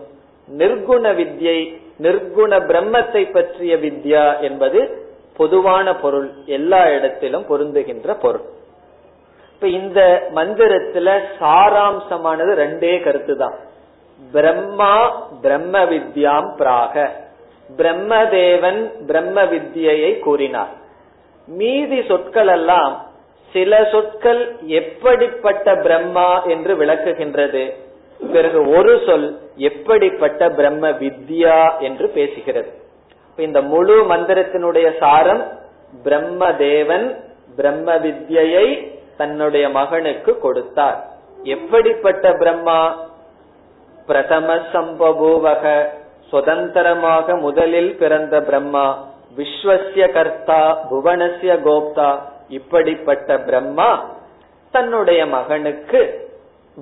நிர்குண வித்யை நிர்குண பிரம்மத்தை பற்றிய வித்யா என்பது பொதுவான பொருள். எல்லா இடத்திலும் பொருந்துகின்ற பொருள். இப்ப இந்த மந்திரத்துல சாராம்சமானது ரெண்டே கருத்து தான் பிரம்மா பிரம்ம வித்யாம் பிராக. பிரம்மதேவன் பிரம்ம வித்யை கூறினார். மீதி சொற்கள் எல்லாம் சில சொற்கள் எப்படிப்பட்ட பிரம்மா என்று விளக்குகின்றது? பிறகு ஒரு சொல் எப்படிப்பட்ட பிரம்ம வித்யா என்று பேசுகிறது. இந்த முழு மந்திரத்தினுடைய சாரம் பிரம்ம தேவன் பிரம்ம வித்யை தன்னுடைய மகனுக்கு கொடுத்தார். எப்படிப்பட்ட பிரம்மா? பிரதம சம்பபூவக சுதந்திரமாக முதலில் பிறந்த பிரம்மா விஸ்வசிய கர்த்தா புவனசிய கோப்தா இப்படிப்பட்ட பிரம்மா தன்னுடைய மகனுக்கு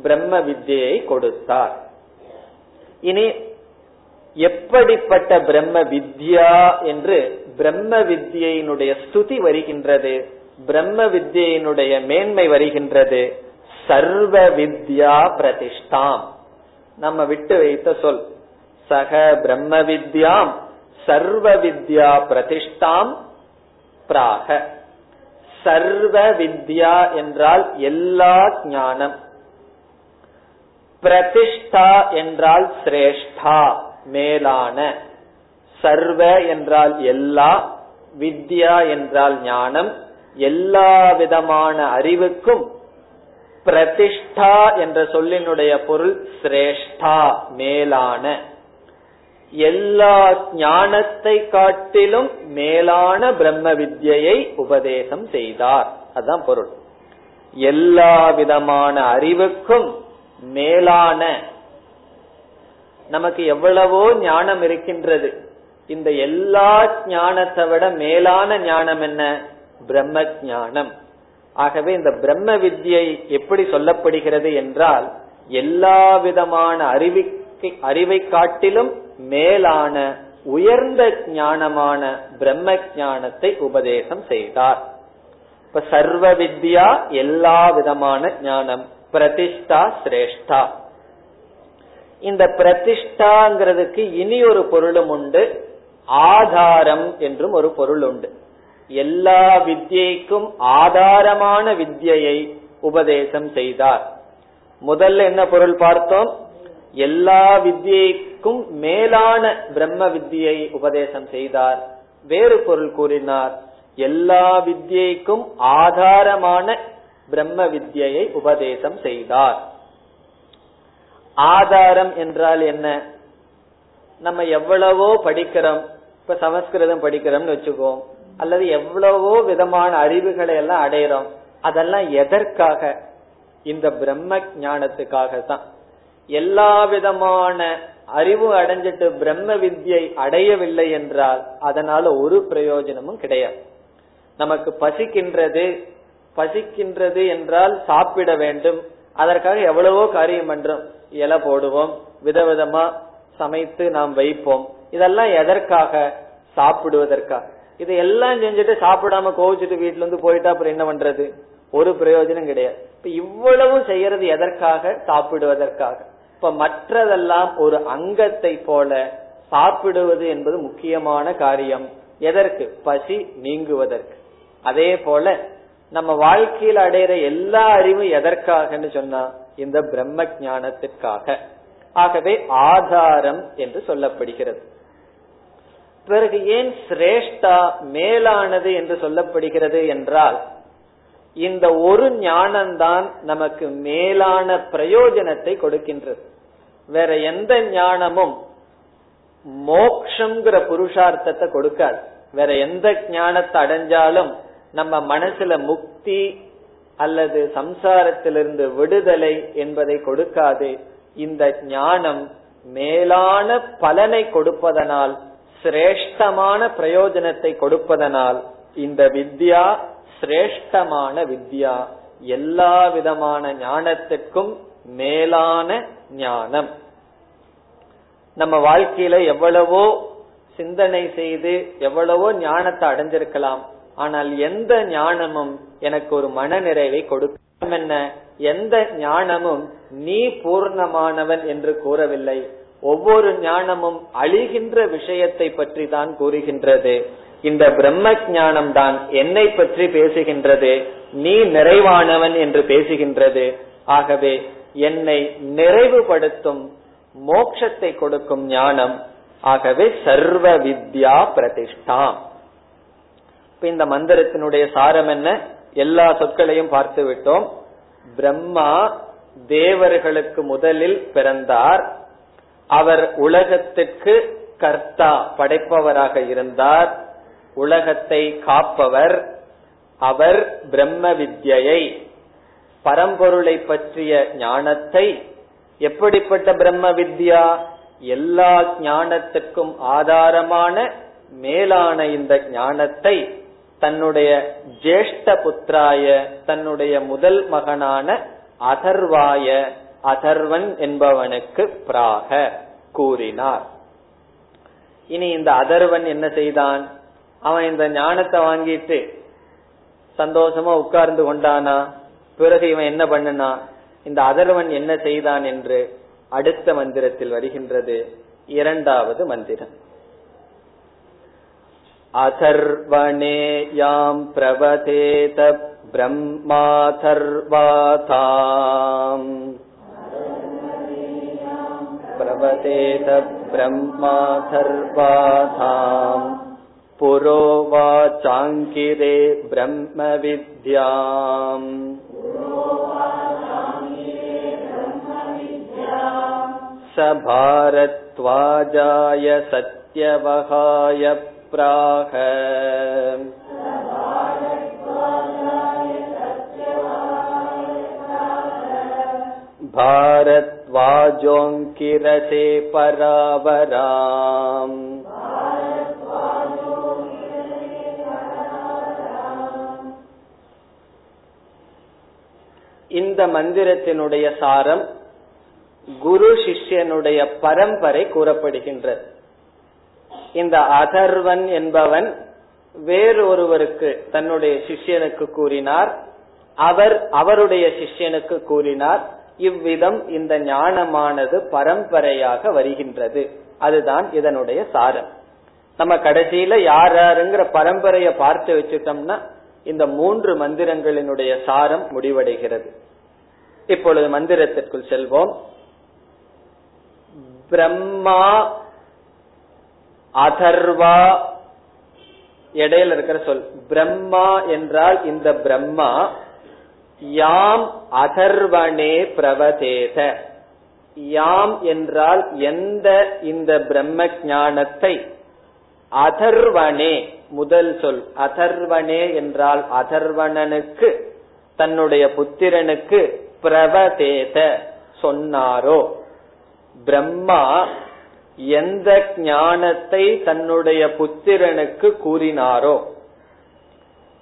பிரம்ம வித்யை கொடுத்தார். இனி எப்படிப்பட்ட பிரம்ம வித்யா என்று பிரம்ம வித்யினுடைய ஸ்துதி வருகின்றது பிரம்ம வித்யினுடைய மேன்மை வருகின்றது சர்வ வித்யா பிரதிஷ்டாம். நம்ம விட்டு வைத்த சொல் சக பிரம்ம வித்யாம் சர்வ வித்யா பிரதிஷ்டாம் பிராக. சர்வ வித்யா என்றால் எல்லா ஞானம். பிரதிஷ்டா என்றால் சிரேஷ்டா மேலான. சர்வ என்றால் எல்லா வித்யா என்றால் ஞானம். எல்லா விதமான அறிவுக்கும் பிரதிஷ்டா என்ற சொல்லினுடைய பொருள் சிரேஷ்டா மேலான. எல்லா ஞானத்தை காட்டிலும் மேலான பிரம்ம வித்யை உபதேசம் செய்தார். அதுதான் பொருள். எல்லா விதமான அறிவுக்கும் மேலான. நமக்கு எவ்வளவோ ஞானம் இருக்கின்றது. இந்த எல்லா ஞானத்தை விட மேலான ஞானம் என்ன? பிரம்ம ஞானம் ஆகவே இந்த பிரம்ம வித்யை எப்படி சொல்லப்படுகிறது என்றால் எல்லா விதமான அறிவிக்கை அறிவை காட்டிலும் மேலான உயர்ந்த ஞானமான பிரம்ம ஞானத்தை உபதேசம் செய்தார். இப்ப சர்வ வித்யா எல்லா விதமான ஞானம். பிரதிஷ்டா சிரேஷ்டா. இந்த பிரதிஷ்டாங்கிறதுக்கு இனி ஒரு பொருளும் உண்டு ஆதாரம் என்றும் ஒரு பொருள் உண்டு. எல்லா வித்யைக்கும் ஆதாரமான வித்யை உபதேசம் செய்தார். முதல்ல என்ன பொருள் பார்த்தோம்? எல்லா வித்யைக்கும் மேலான பிரம்ம வித்யை உபதேசம் செய்தார். வேறு பொருள் கூறினார் எல்லா வித்யைக்கும் ஆதாரமான பிரம்ம வித்யை உபதேசம் செய்தார். ஆதாரம் என்றால் என்ன? நம்ம எவ்வளவோ படிக்கிறோம் இப்ப சமஸ்கிருதம் படிக்கிறோம்னு வச்சுக்கோம் அல்லது எவ்வளவோ விதமான அறிவுகளை எல்லாம் அடையிறோம் அதெல்லாம் எதற்காக? இந்த பிரம்ம ஞானத்துக்காக தான் எல்லா விதமான அறிவு அடைஞ்சிட்டு பிரம்ம வித்யை அடையவில்லை என்றால் அதனால ஒரு பிரயோஜனமும் கிடையாது. நமக்கு பசிக்கின்றது பசிக்கின்றது என்றால் சாப்பிட வேண்டும். அதற்காக எவ்வளவோ காரியம் பண்றோம் இலை போடுவோம். விதவிதமா சமைத்து நாம் வைப்போம். இதெல்லாம் எதற்காக? சாப்பிடுவதற்காக. இது எல்லாம் செஞ்சுட்டு சாப்பிடாம கோவிச்சுட்டு வீட்டுல இருந்து போயிட்டா அப்புறம் என்ன பண்றது? ஒரு பிரயோஜனம் கிடையாது. இப்ப இவ்வளவு செய்யறது எதற்காக? சாப்பிடுவதற்காக. இப்ப மற்றதெல்லாம் ஒரு அங்கத்தை போல சாப்பிடுவது என்பது முக்கியமான காரியம். எதற்கு? பசி நீங்குவதற்கு. அதே போல நம்ம வாழ்க்கையில் அடையிற எல்லா அறிவும் எதற்காகன்னு சொன்னா இந்த பிரம்ம ஞானத்திற்காக. ஆகவே ஆதாரம் என்று சொல்லப்படுகிறது. பிறகு ஏன் சிரேஷ்டா மேலானது என்று சொல்லப்படுகிறது என்றால் இந்த ஒரு ஞானம்தான் நமக்கு மேலான பிரயோஜனத்தை கொடுக்கின்றது. வேற எந்த ஞானமும் மோக்ஷங்கிற புருஷார்த்தத்தை கொடுக்காது. வேற எந்த ஞானத்தை அடைஞ்சாலும் நம்ம மனசுல முக்தி அல்லது சம்சாரத்திலிருந்து விடுதலை என்பதை கொடுக்காது. இந்த ஞானம் மேலான பலனை கொடுப்பதனால் சிரேஷ்டமான பிரயோஜனத்தை கொடுப்பதனால் இந்த வித்யா சிரேஷ்டமான வித்யா. எல்லா விதமான ஞானத்திற்கும் மேலான ஞானம். நம்ம வாழ்க்கையில எவ்வளவோ சிந்தனை செய்து எவ்வளவோ ஞானத்தை அடைஞ்சிருக்கலாம். ஆனால் எந்த ஞானமும் எனக்கு ஒரு மன நிறைவை கொடுக்கும் என்ன? எந்த ஞானமும் நீ பூர்ணமானவன் என்று கூறவில்லை. ஒவ்வொரு ஞானமும் அழிகின்ற விஷயத்தை பற்றி தான் கூறுகின்றது. இந்த பிரம்ம ஞானம் தான் என்னை பற்றி பேசுகின்றது. நீ நிறைவானவன் என்று பேசுகின்றது. ஆகவே என்னை நிறைவுபடுத்தும் மோட்சத்தை கொடுக்கும் ஞானம் ஆகவே சர்வ வித்யா பிரதிஷ்டா இப்ப இந்த மந்திரத்தினுடைய சாரம் என்ன? எல்லா சொற்களையும் பார்த்து விட்டோம். பிரம்மா தேவர்களுக்கு முதலில் பிறந்தார். அவர் உலகத்திற்கு கர்த்தா படைப்பவராக இருந்தார். உலகத்தை காப்பவர். அவர் பிரம்ம வித்யை. பரம்பொருளை பற்றிய ஞானத்தை எப்படிப்பட்ட பிரம்ம வித்யா? எல்லா ஞானத்துக்கும் ஆதாரமான மேலான இந்த ஞானத்தை தன்னுடைய ஜேஷ்ட புத்திராய தன்னுடைய முதல் மகனான அதர்வாய அதர்வன் என்பவனுக்கு பிராக கூறினார். இனி இந்த அதர்வன் என்ன செய்தான்? அவன் இந்த ஞானத்தை வாங்கிட்டு சந்தோஷமா உட்கார்ந்து கொண்டானா? பிறகு இவன் என்ன பண்ணனா? இந்த அதர்வன் என்ன செய்தான் என்று அடுத்த மந்திரத்தில் வருகின்றது. இரண்டாவது மந்திரம். अथर्वणेयाम् प्रवतेत ब्रह्माथर्वाथाम् पुरो वाचाङ्किरे ब्रह्मविद्याम्। स भारत्वाजाय सत्यवहाय प्राह भारत् भारद्वाजोऽङ्किरसे परावराम् இந்த மந்திரத்தினுடைய சாரம் குரு சிஷ்யனுடைய பரம்பரை கூறப்படுகின்றது இந்த அதர்வன் என்பவன் வேறொருவருக்கு தன்னுடைய சிஷ்யனுக்கு கூறினார். அவர் அவருடைய சிஷ்யனுக்கு கூறினார். இவ்விதம் இந்த ஞானமானது பரம்பரையாக வருகின்றது. அதுதான் இதனுடைய சாரம். நம்ம கடைசியில யார் யாருங்கிற பரம்பரைய பார்த்து வச்சுட்டோம்னா இந்த மூன்று மந்திரங்களினுடைய சாரம் முடிவடைகிறது. இப்பொழுது மந்திரத்திற்குள் செல்வோம். பிரம்மா அதர்வா இடையில இருக்கிற சொல். பிரம்மா என்றால் இந்த பிரம்மா யாம் அதர்வனே பிரவதேத. யாம் என்றால் எந்த இந்த பிரம்ம ஞானத்தை? அதர்வனே முதல் சொல். அதர்வனே என்றால் அதர்வணனுக்கு தன்னுடைய புத்திரனுக்கு பிரவதேத சொன்னாரோ. பிரம்மா எந்த ஞானத்தை தன்னுடைய புத்திரனுக்கு கூறினாரோ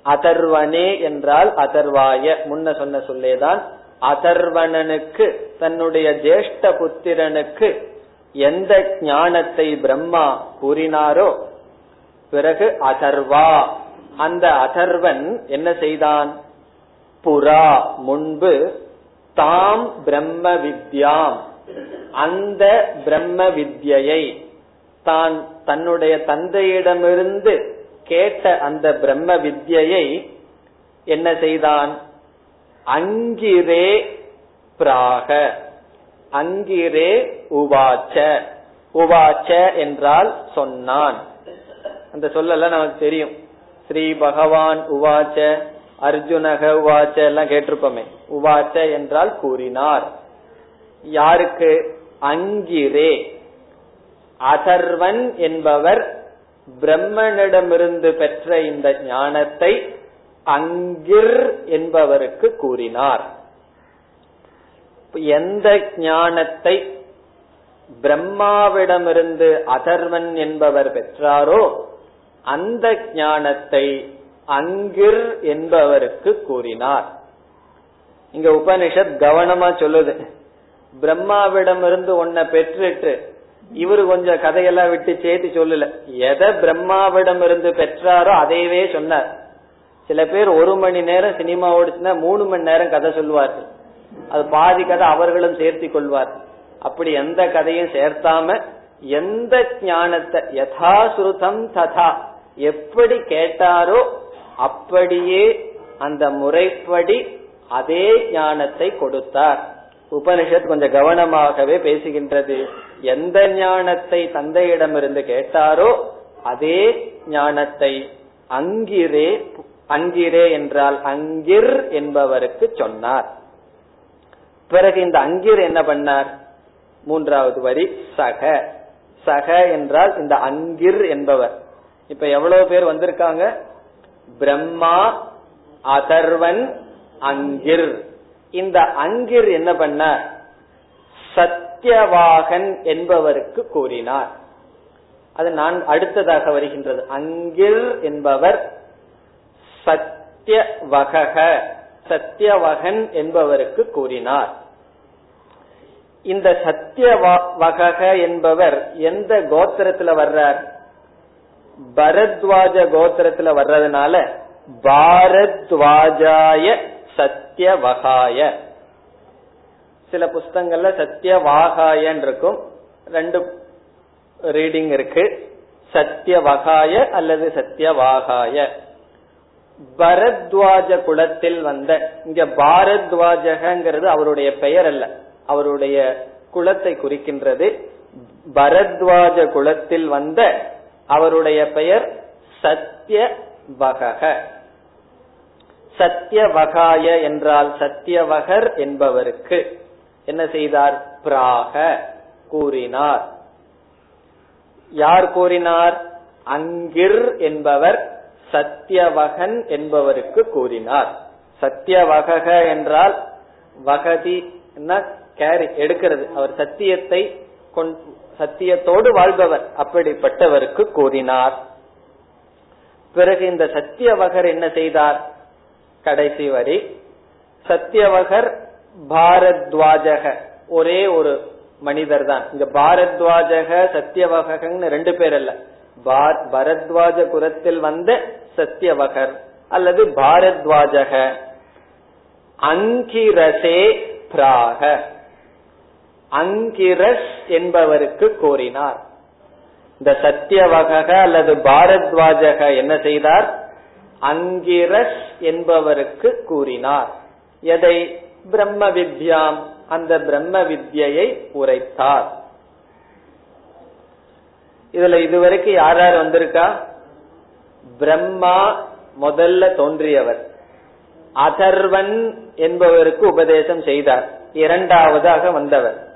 அதர்வனே என்றால் அதர்வாய. முன்ன சொன்ன சொல்லேதான் அதர்வணனுக்கு தன்னுடைய ஜேஷ்ட புத்திரனுக்கு எந்த ஞானத்தை பிரம்மா கூறினாரோ பிறகு அதர்வா. அந்த அதர்வன் என்ன செய்தான்? புறா முன்பு தாம் பிரம்ம வித்யாம். அந்த பிரம்ம வித்யை தான் தன்னுடைய தந்தையிடமிருந்து கேட்ட அந்த பிரம்ம வித்யை என்ன செய்தான்? அங்கிரே பிராக அங்கிரே உவாச்ச உவாச்ச என்றால் சொன்னான். அந்த சொல்லலாம் நமக்கு தெரியும். ஸ்ரீ பகவான் உவாச்ச அர்ஜுனக உவாச்ச எல்லாம் கேட்டிருப்போமே. உவாச்ச என்றால் கூறினார். யாருக்கு? அங்கிரே. அதர்வன் என்பவர் பிரம்மனிடமிருந்து பெற்ற இந்த ஞானத்தை அங்கிர் என்பவருக்கு கூறினார். எந்த ஞானத்தை பிரம்மாவிடமிருந்து அதர்வன் என்பவர் பெற்றாரோ அந்த ஞானத்தை அங்கிர் என்பவருக்கு கூறினார். இங்க உபனிஷத் கவனமா சொல்லுது. பிரம்மாவிடமிருந்து ஒன்ன பெற்றுட்டு இவரு கொஞ்சம் கதையெல்லாம் விட்டு சேர்த்து சொல்லல. எதை பிரம்மாவிடம் இருந்து பெற்றாரோ அதையவே சொன்னார். சில பேர் ஒரு மணி நேரம் சினிமா ஓடிச்சுன்னா மூணு மணி நேரம் கதை சொல்வார்கள் அது பாதி கதை அவர்களும் சேர்த்தி கொள்வார் அப்படி எந்த கதையும் சேர்த்தாம எந்த ஞானத்தை யதாசுருதம் ததா எப்படி கேட்டாரோ அப்படியே அந்த முறைப்படி அதே ஞானத்தை கொடுத்தார். உபனிஷத் கொஞ்சம் கவனமாகவே பேசுகின்றது. எந்த ஞானத்தை தந்தையிடமிருந்து கேட்டாரோ அதே ஞானத்தை அங்கிரே அங்கிரே என்றால் அங்கிர் என்பவருக்கு சொன்னார். பிறகு இந்த அங்கிர் என்ன பண்ணார்? மூன்றாவது வரி சக. சக என்றால் இந்த அங்கிர் என்பவர். இப்ப எவ்வளவு பேர் வந்திருக்காங்க? பிரம்மா அதர்வன் அங்கிர். இந்த அங்கிர் என்ன பண்ணார்? சத்தியவாகன் என்பவருக்கு கூறினார். அது நான் அடுத்ததாக வருகின்றது. அங்கிர் என்பவர் சத்தியவக சத்தியவகன் என்பவருக்கு கூறினார். இந்த சத்தியவக என்பவர் எந்த கோத்திரத்துல வர்றார்? பரத்வாஜ கோத்திரத்துல வர்றதுனால பாரத்வாஜாய சத்தியவகாய சில புஸ்தங்கள்ல சத்தியவாகாயன் இருக்கும் ரெண்டு ரீடிங் இருக்கு. சத்தியவகாய அல்லது சத்தியவாகாய பரத்வாஜ குலத்தில் வந்த இங்க பாரத்வாஜகங்கிறது அவருடைய பெயர் அல்ல அவருடைய குலத்தை குறிக்கின்றது. பரத்வாஜ குலத்தில் வந்த அவருடைய பெயர் சத்திய வகக சத்தியவகாய என்றால் சத்தியவகர் என்பவருக்கு. என்ன செய்தார்? பிராக கூறினார். யார் கூறினார்? அங்கிர் என்பவர் சத்தியவகன் என்பவருக்கு கூறினார். சத்தியவகக என்றால் வகதி கேரி எடுக்கிறது. அவர் சத்தியத்தை சத்தியத்தோடு வாழ்பவர் அப்படிப்பட்டவருக்கு கூறினார். பிறகு இந்த சத்தியவகர் என்ன செய்தார்? கடைசி வரி. சத்தியவகர் பாரத்வாஜக. ஒரே ஒரு மனிதர் தான் இங்க பாரத்வாஜக சத்தியவகன்னு ரெண்டு பேர் அல்ல. பரத்வாஜ குரத்தில் வந்த சத்தியவகர் அல்லது பாரத்வாஜக. அங்கிரசே பிராக. அங்கிரஸ் என்பவருக்கு கூறினார் இந்த சத்தியவக அல்லது பாரத்வாஜக என்ன செய்தார்? அங்கிரஸ் என்பவருக்கு கூறினார். எதை? பிரம்ம வித்யாம் அந்த பிரம்ம வித்யை உரைத்தார். இதுல இதுவரைக்கும் யார் யார் வந்திருக்கா? பிரம்மா முதல்ல தோன்றியவர். அதர்வன் என்பவருக்கு உபதேசம் செய்தார். இரண்டாவதாக வந்தவர்.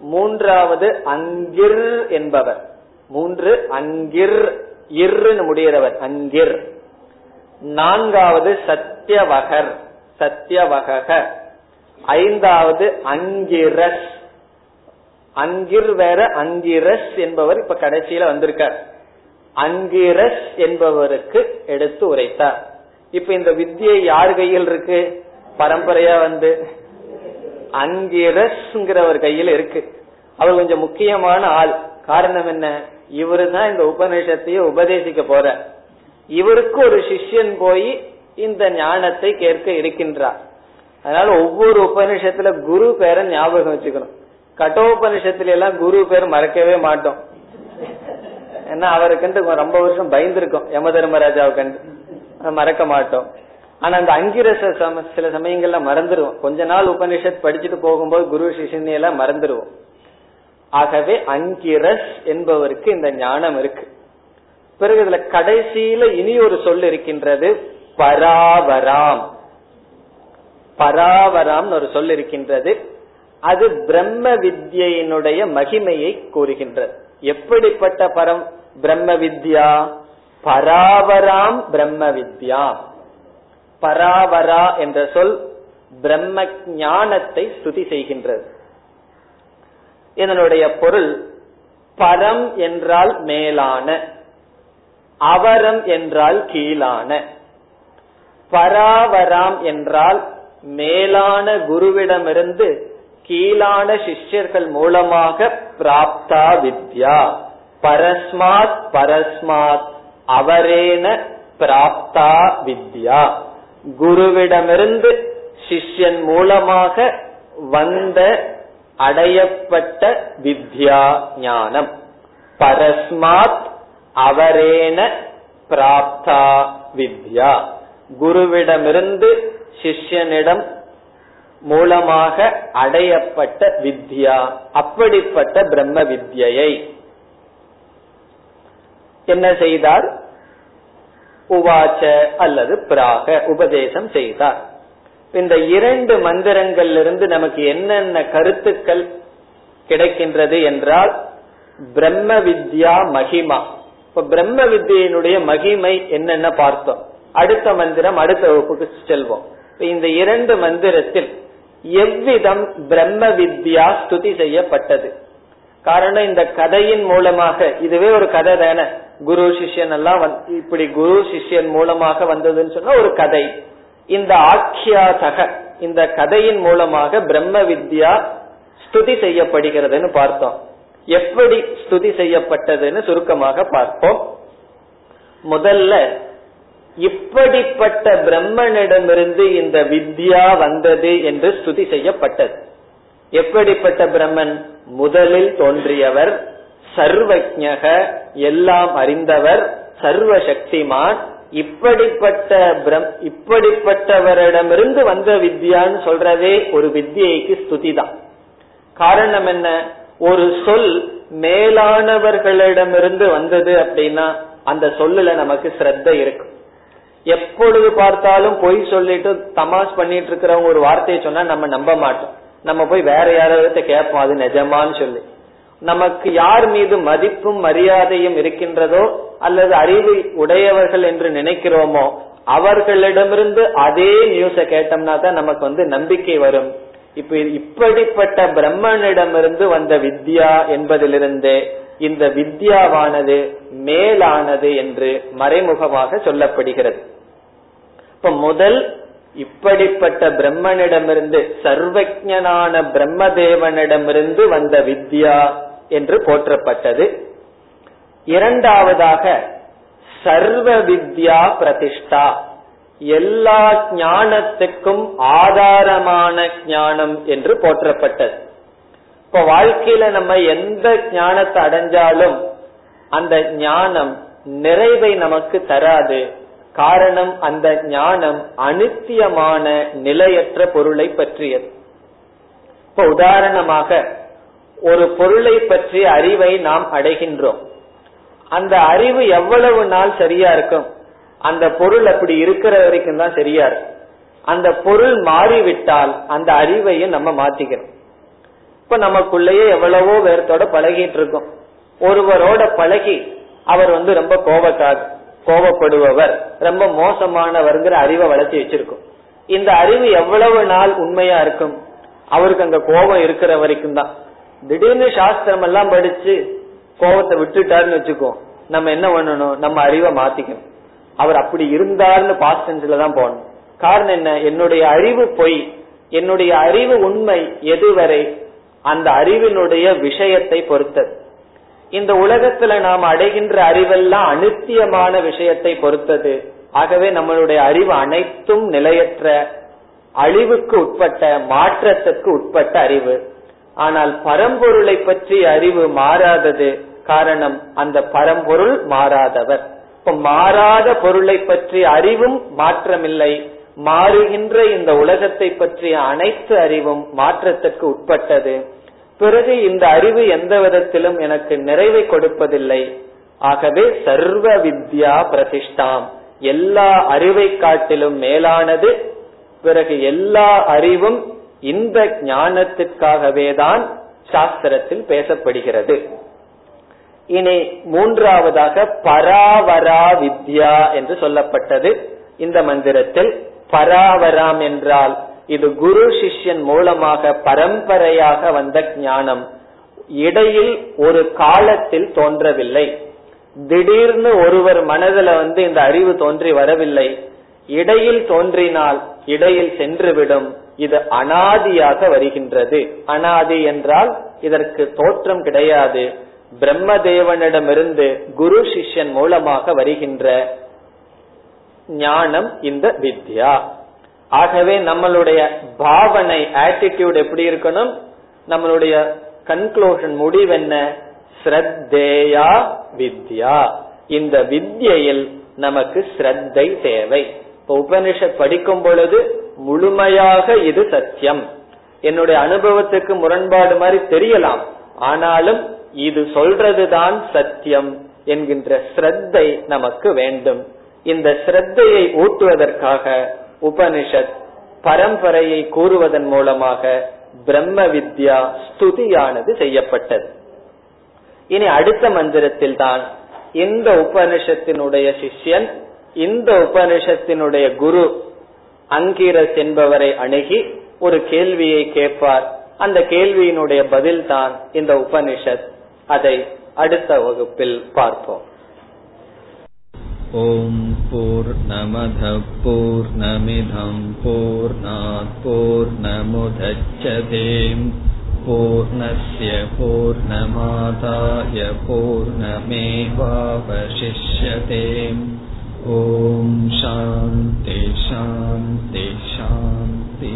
மூன்றாவது அங்கிர் என்பவர். மூன்று அங்கிர் இர்னு முடிகிறவர். அங்கிர். நான்காவது சத்தியவகர் சத்தியவக ஐந்தாவது அங்கிரஸ் அங்கிர் வேற அங்கிரஸ் என்பவர் இப்ப கடைசியில வந்திருக்கார். அங்கிரஸ் என்பவருக்கு எடுத்து உரைத்தார். இப்ப இந்த வித்தியை யார் கையில் இருக்கு? பரம்பரையா வந்து அங்கிரஸ்ங்கிறவர் கையில் இருக்கு. அவர் கொஞ்சம் முக்கியமான ஆள். காரணம் என்ன? இவரு தான் இந்த உபநிஷத்தையே உபதேசிக்க போற இவருக்கு ஒரு சிஷ்யன் போய் இந்த ஞானத்தை கேட்க இருக்கின்றார். அதனால ஒவ்வொரு உபநிஷத்துல குரு பேரை ஞாபகம் வச்சுக்கணும். கட்டோபனிஷத்துல எல்லாம் குரு பேர் மறக்கவே மாட்டோம். ஏன்னா அவருக்கு ரொம்ப வருஷம் பயந்துருக்கும். யம தர்மராஜாவுக்கு மறக்க மாட்டோம். ஆனா அந்த அங்கிரச சம சில சமயங்கள்ல மறந்துடுவோம் கொஞ்ச நாள் உபனிஷத் படிச்சுட்டு போகும்போது குரு சிஷினி எல்லாம் மறந்துடுவோம் ஆகவே அங்கிரஸ் என்பவருக்கு இந்த ஞானம் இருக்கு. பிறகு இதுல கடைசியில இனி ஒரு சொல் இருக்கின்றது பராவராம். பராவராம் ஒரு சொல் இருக்கின்றது. அது பிரம்ம வித்யினுடைய மகிமையை கூறுகின்றது. எப்படிப்பட்ட பரம் பிரம்ம வித்யா? பராவராம் பிரம்ம வித்யா. பராவரா என்ற சொல் பிரம்ம ஞானத்தை ஸ்துதி செய்கின்றது. இதனுடைய பொருள் பரம் என்றால் மேலான. அவரம் என்றால் கீழான. பராவராம் என்றால் மேலான குருவிடமிருந்து கீழான சிஷ்யர்கள் மூலமாக பிராப்தா வித்யா பரஸ்மாத் பரஸ்மாத் அவரேன பிராப்தா வித்யா குருவிடமிருந்து சிஷ்யன் மூலமாக வந்த அடையப்பட்ட வித்யா ஞானம் பரஸ்மாத் அவரேன பிராப்தா வித்யா. குருவிடமிருந்து சிஷ்யனிடம் மூலமாக அடையப்பட்ட வித்யா அப்படிப்பட்ட பிரம்ம வித்யை. என்ன செய்தார்? உவாச்ச அல்லது பிராக உபதேசம் செய்தார். இந்த இரண்டு மந்திரங்களிலிருந்து நமக்கு என்னென்ன கருத்துக்கள் கிடைக்கின்றது என்றால் பிரம்ம வித்யா மகிமா. இப்ப பிரம்ம வித்யினுடைய மகிமை என்னென்ன பார்த்தோம்? அடுத்த மந்திரம் அடுத்த வகுப்புக்கு செல்வோம். இந்த இரண்டு மந்திரத்தில் எவ்விதம் பிரம்ம வித்யா ஸ்துதி செய்யப்பட்டது? காரணம் இந்த கதையின் மூலமாக இதுவே ஒரு கதை தானே? குரு சிஷ்யன் எல்லாம் இப்படி குரு சிஷ்யன் மூலமாக வந்ததுன்னு சொன்னா ஒரு கதை. இந்த ஆக்கியாசக இந்த கதையின் மூலமாக பிரம்ம வித்யா ஸ்துதி செய்யப்படுகிறதுன்னு பார்த்தோம். எப்படி ஸ்துதி செய்யப்பட்டதுன்னு சுருக்கமாக பார்ப்போம். முதல்ல இப்படிப்பட்ட பிரம்மனிடமிருந்து இந்த வித்யா வந்தது என்று ஸ்துதி செய்யப்பட்டது. எப்படிப்பட்ட பிரம்மன்? முதலில் தோன்றியவர் சர்வஜக எல்லாம் அறிந்தவர் சர்வ சக்திமான் இப்படிப்பட்ட பிரம் இப்படிப்பட்டவரிடமிருந்து வந்த வித்யான்னு சொல்றதே ஒரு வித்யைக்கு ஸ்துதி தான். காரணம் என்ன? ஒரு சொல் மேலானவர்களிடமிருந்து வந்தது அப்படின்னா அந்த சொல்லுல நமக்கு ஸ்ரத்த இருக்கும் எப்பொழுது பார்த்தாலும் பொய் சொல்லிட்டு தமாஷ் பண்ணிட்டு இருக்கிறவங்க ஒரு வார்த்தையை சொன்னா நம்ம நம்ப மாட்டோம். நம்ம போய் வேற யாராவது கேட்போம் அது நிஜமான்னு சொல்லி. நமக்கு யார் மீது மதிப்பும் மரியாதையும் இருக்கின்றதோ அல்லது அறிவு உடையவர்கள் என்று நினைக்கிறோமோ அவர்களிடமிருந்து அதே நியூஸ கேட்டோம்னா தான் நமக்கு வந்து நம்பிக்கை வரும். இப்ப இப்படிப்பட்ட பிரம்மனிடமிருந்து வந்த வித்யா என்பதிலிருந்து இந்த வித்யாவானது மேலானது என்று மறைமுகமாக சொல்லப்படுகிறது. இப்ப முதல் இப்படிப்பட்ட பிரம்மனிடமிருந்து சர்வஜனான பிரம்மதேவனிடமிருந்து வந்த வித்யா என்று போற்றப்பட்டது. இரண்டாவதாக சர்வ வித்யா பிரதிஷ்டா. எல்லா ஞானத்துக்கும் ஆதாரமான ஞானம் என்று போற்றப்பட்டது. இப்ப வாழ்க்கையில நம்ம எந்த ஞானத்தை அடைஞ்சாலும் அந்த ஞானம் நிறைவை நமக்கு தராது. காரணம் அந்த ஞானம் அனித்தியமான நிலையற்ற பொருளை பற்றியது. இப்ப உதாரணமாக ஒரு பொருளை பற்றிய அறிவை நாம் அடைகின்றோம். அந்த அறிவு எவ்வளவு நாள் சரியா இருக்கும்? அந்த பொருள் அப்படி இருக்கிற வரைக்கும் தான் சரியா இருக்கும். அந்த பொருள் மாறிவிட்டால் அந்த அறிவையும் நம்ம மாத்திக்கிறோம். இப்ப நமக்குள்ளேயே எவ்வளவோ பேர்த்தோட பழகிட்டு இருக்கோம். ஒருவரோட பழகி அவர் வந்து ரொம்ப கோபக்கார் கோபப்படுபவர் ரொம்ப மோசமானவர்ங்கிற அறிவை வளர்த்தி வச்சிருக்கும். இந்த அறிவு எவ்வளவு நாள் உண்மையா இருக்கும்? அவருக்கு அங்க கோபம் இருக்கிற வரைக்கும் தான். திடீர்னு சாஸ்திரம் எல்லாம் படிச்சு கோபத்தை விட்டுட்டாருன்னு வச்சுக்கோ நம்ம என்ன பண்ணணும்? நம்ம அறிவை மாத்திக்கணும். அவர் அப்படி இருந்தார்னு பாஸ்டன்ஸ்ல தான் போகணும். காரணம் என்ன? என்னுடைய அறிவு பொய். என்னுடைய அறிவு உண்மை எதுவரை? அந்த அறிவினுடைய விஷயத்தை பொறுத்தது. இந்த உலகத்துல நாம் அடைகின்ற அறிவெல்லாம் அனித்தியமான விஷயத்தை பொறுத்தது. ஆகவே நம்மளுடைய அறிவு அனைத்தும் நிலையற்ற அழிவுக்கு உட்பட்ட மாற்றத்துக்கு உட்பட்ட அறிவு. ஆனால் பரம்பொருளை பற்றிய அறிவு மாறாதது. காரணம் அந்த பரம்பொருள் மாறாதவர். இப்ப மாறாத பொருளை பற்றிய அறிவும் மாற்றமில்லை. மாறுகின்ற இந்த உலகத்தை பற்றிய அனைத்து அறிவும் மாற்றத்திற்கு உட்பட்டது. பிறகு இந்த அறிவு எந்த விதத்திலும் எனக்கு நிறைவை கொடுப்பதில்லை. ஆகவே சர்வ வித்யா பிரதிஷ்டாம். எல்லா அறிவை காட்டிலும் மேலானது. பிறகு எல்லா அறிவும் இந்த ஞானத்திற்காகவே தான் சாஸ்திரத்தில் பேசப்படுகிறது. இனி மூன்றாவதாக பராவரா வித்யா என்று சொல்லப்பட்டது. இந்த மந்திரத்தில் பராவராம் என்றால் இது குரு சிஷ்யன் மூலமாக பரம்பரையாக வந்த ஞானம். இடையில் ஒரு காலத்தில் தோன்றவில்லை. திடீர்னு ஒருவர் மனதில் வந்து இந்த அறிவு தோன்றி வரவில்லை. இடையில் தோன்றினால் இடையில் சென்றுவிடும். இது அனாதியாக வருகின்றது. அனாதி என்றால் இதற்கு தோற்றம் கிடையாது. பிரம்மதேவனிடமிருந்து குரு சிஷ்யன் மூலமாக வருகின்ற ஞானம் இந்த வித்யா. ஆகவே நம்மளுடைய பாவனை ஆட்டிடியூட் எப்படி இருக்கணும்? நம்மளுடைய கன்க்ளூஷன் முடிவென்ன ஸ்ரத்தேயா வித்யா. இந்த வித்யில் நமக்கு ஸ்ரத்தை தேவை. இப்ப உபனிஷத் படிக்கும் பொழுது முழுமையாக இது சத்தியம். என்னுடைய அனுபவத்துக்கு முரண்பாடு மாதிரி தெரியலாம். ஆனாலும் இது சொல்றதுதான் சத்தியம் என்கின்ற ஸ்ரத்தை நமக்கு வேண்டும். இந்த ஸ்ரத்தையை ஊட்டுவதற்காக உபனிஷத் பரம்பரையை கூறுவதன் மூலமாக பிரம்ம வித்யா ஸ்துதியானது செய்யப்பட்டது. இனி அடுத்த மந்திரத்தில் தான் இந்த உபனிஷத்தினுடைய சிஷ்யன் இந்த உபனிஷத்தினுடைய குரு அங்கிரஸ் என்பவரை அணுகி ஒரு கேள்வியை கேட்பார். அந்த கேள்வியினுடைய பதில் தான் இந்த உபனிஷத். அதை அடுத்த வகுப்பில் பார்ப்போம் ॐ पूर्णमधपूर्णमिधम् पूर्णात् पूर्णमुदच्छते पूर्णस्य पूर्णमादाय पूर्णमेवावशिष्यते ॐ शान्ति शान्ति शान्ति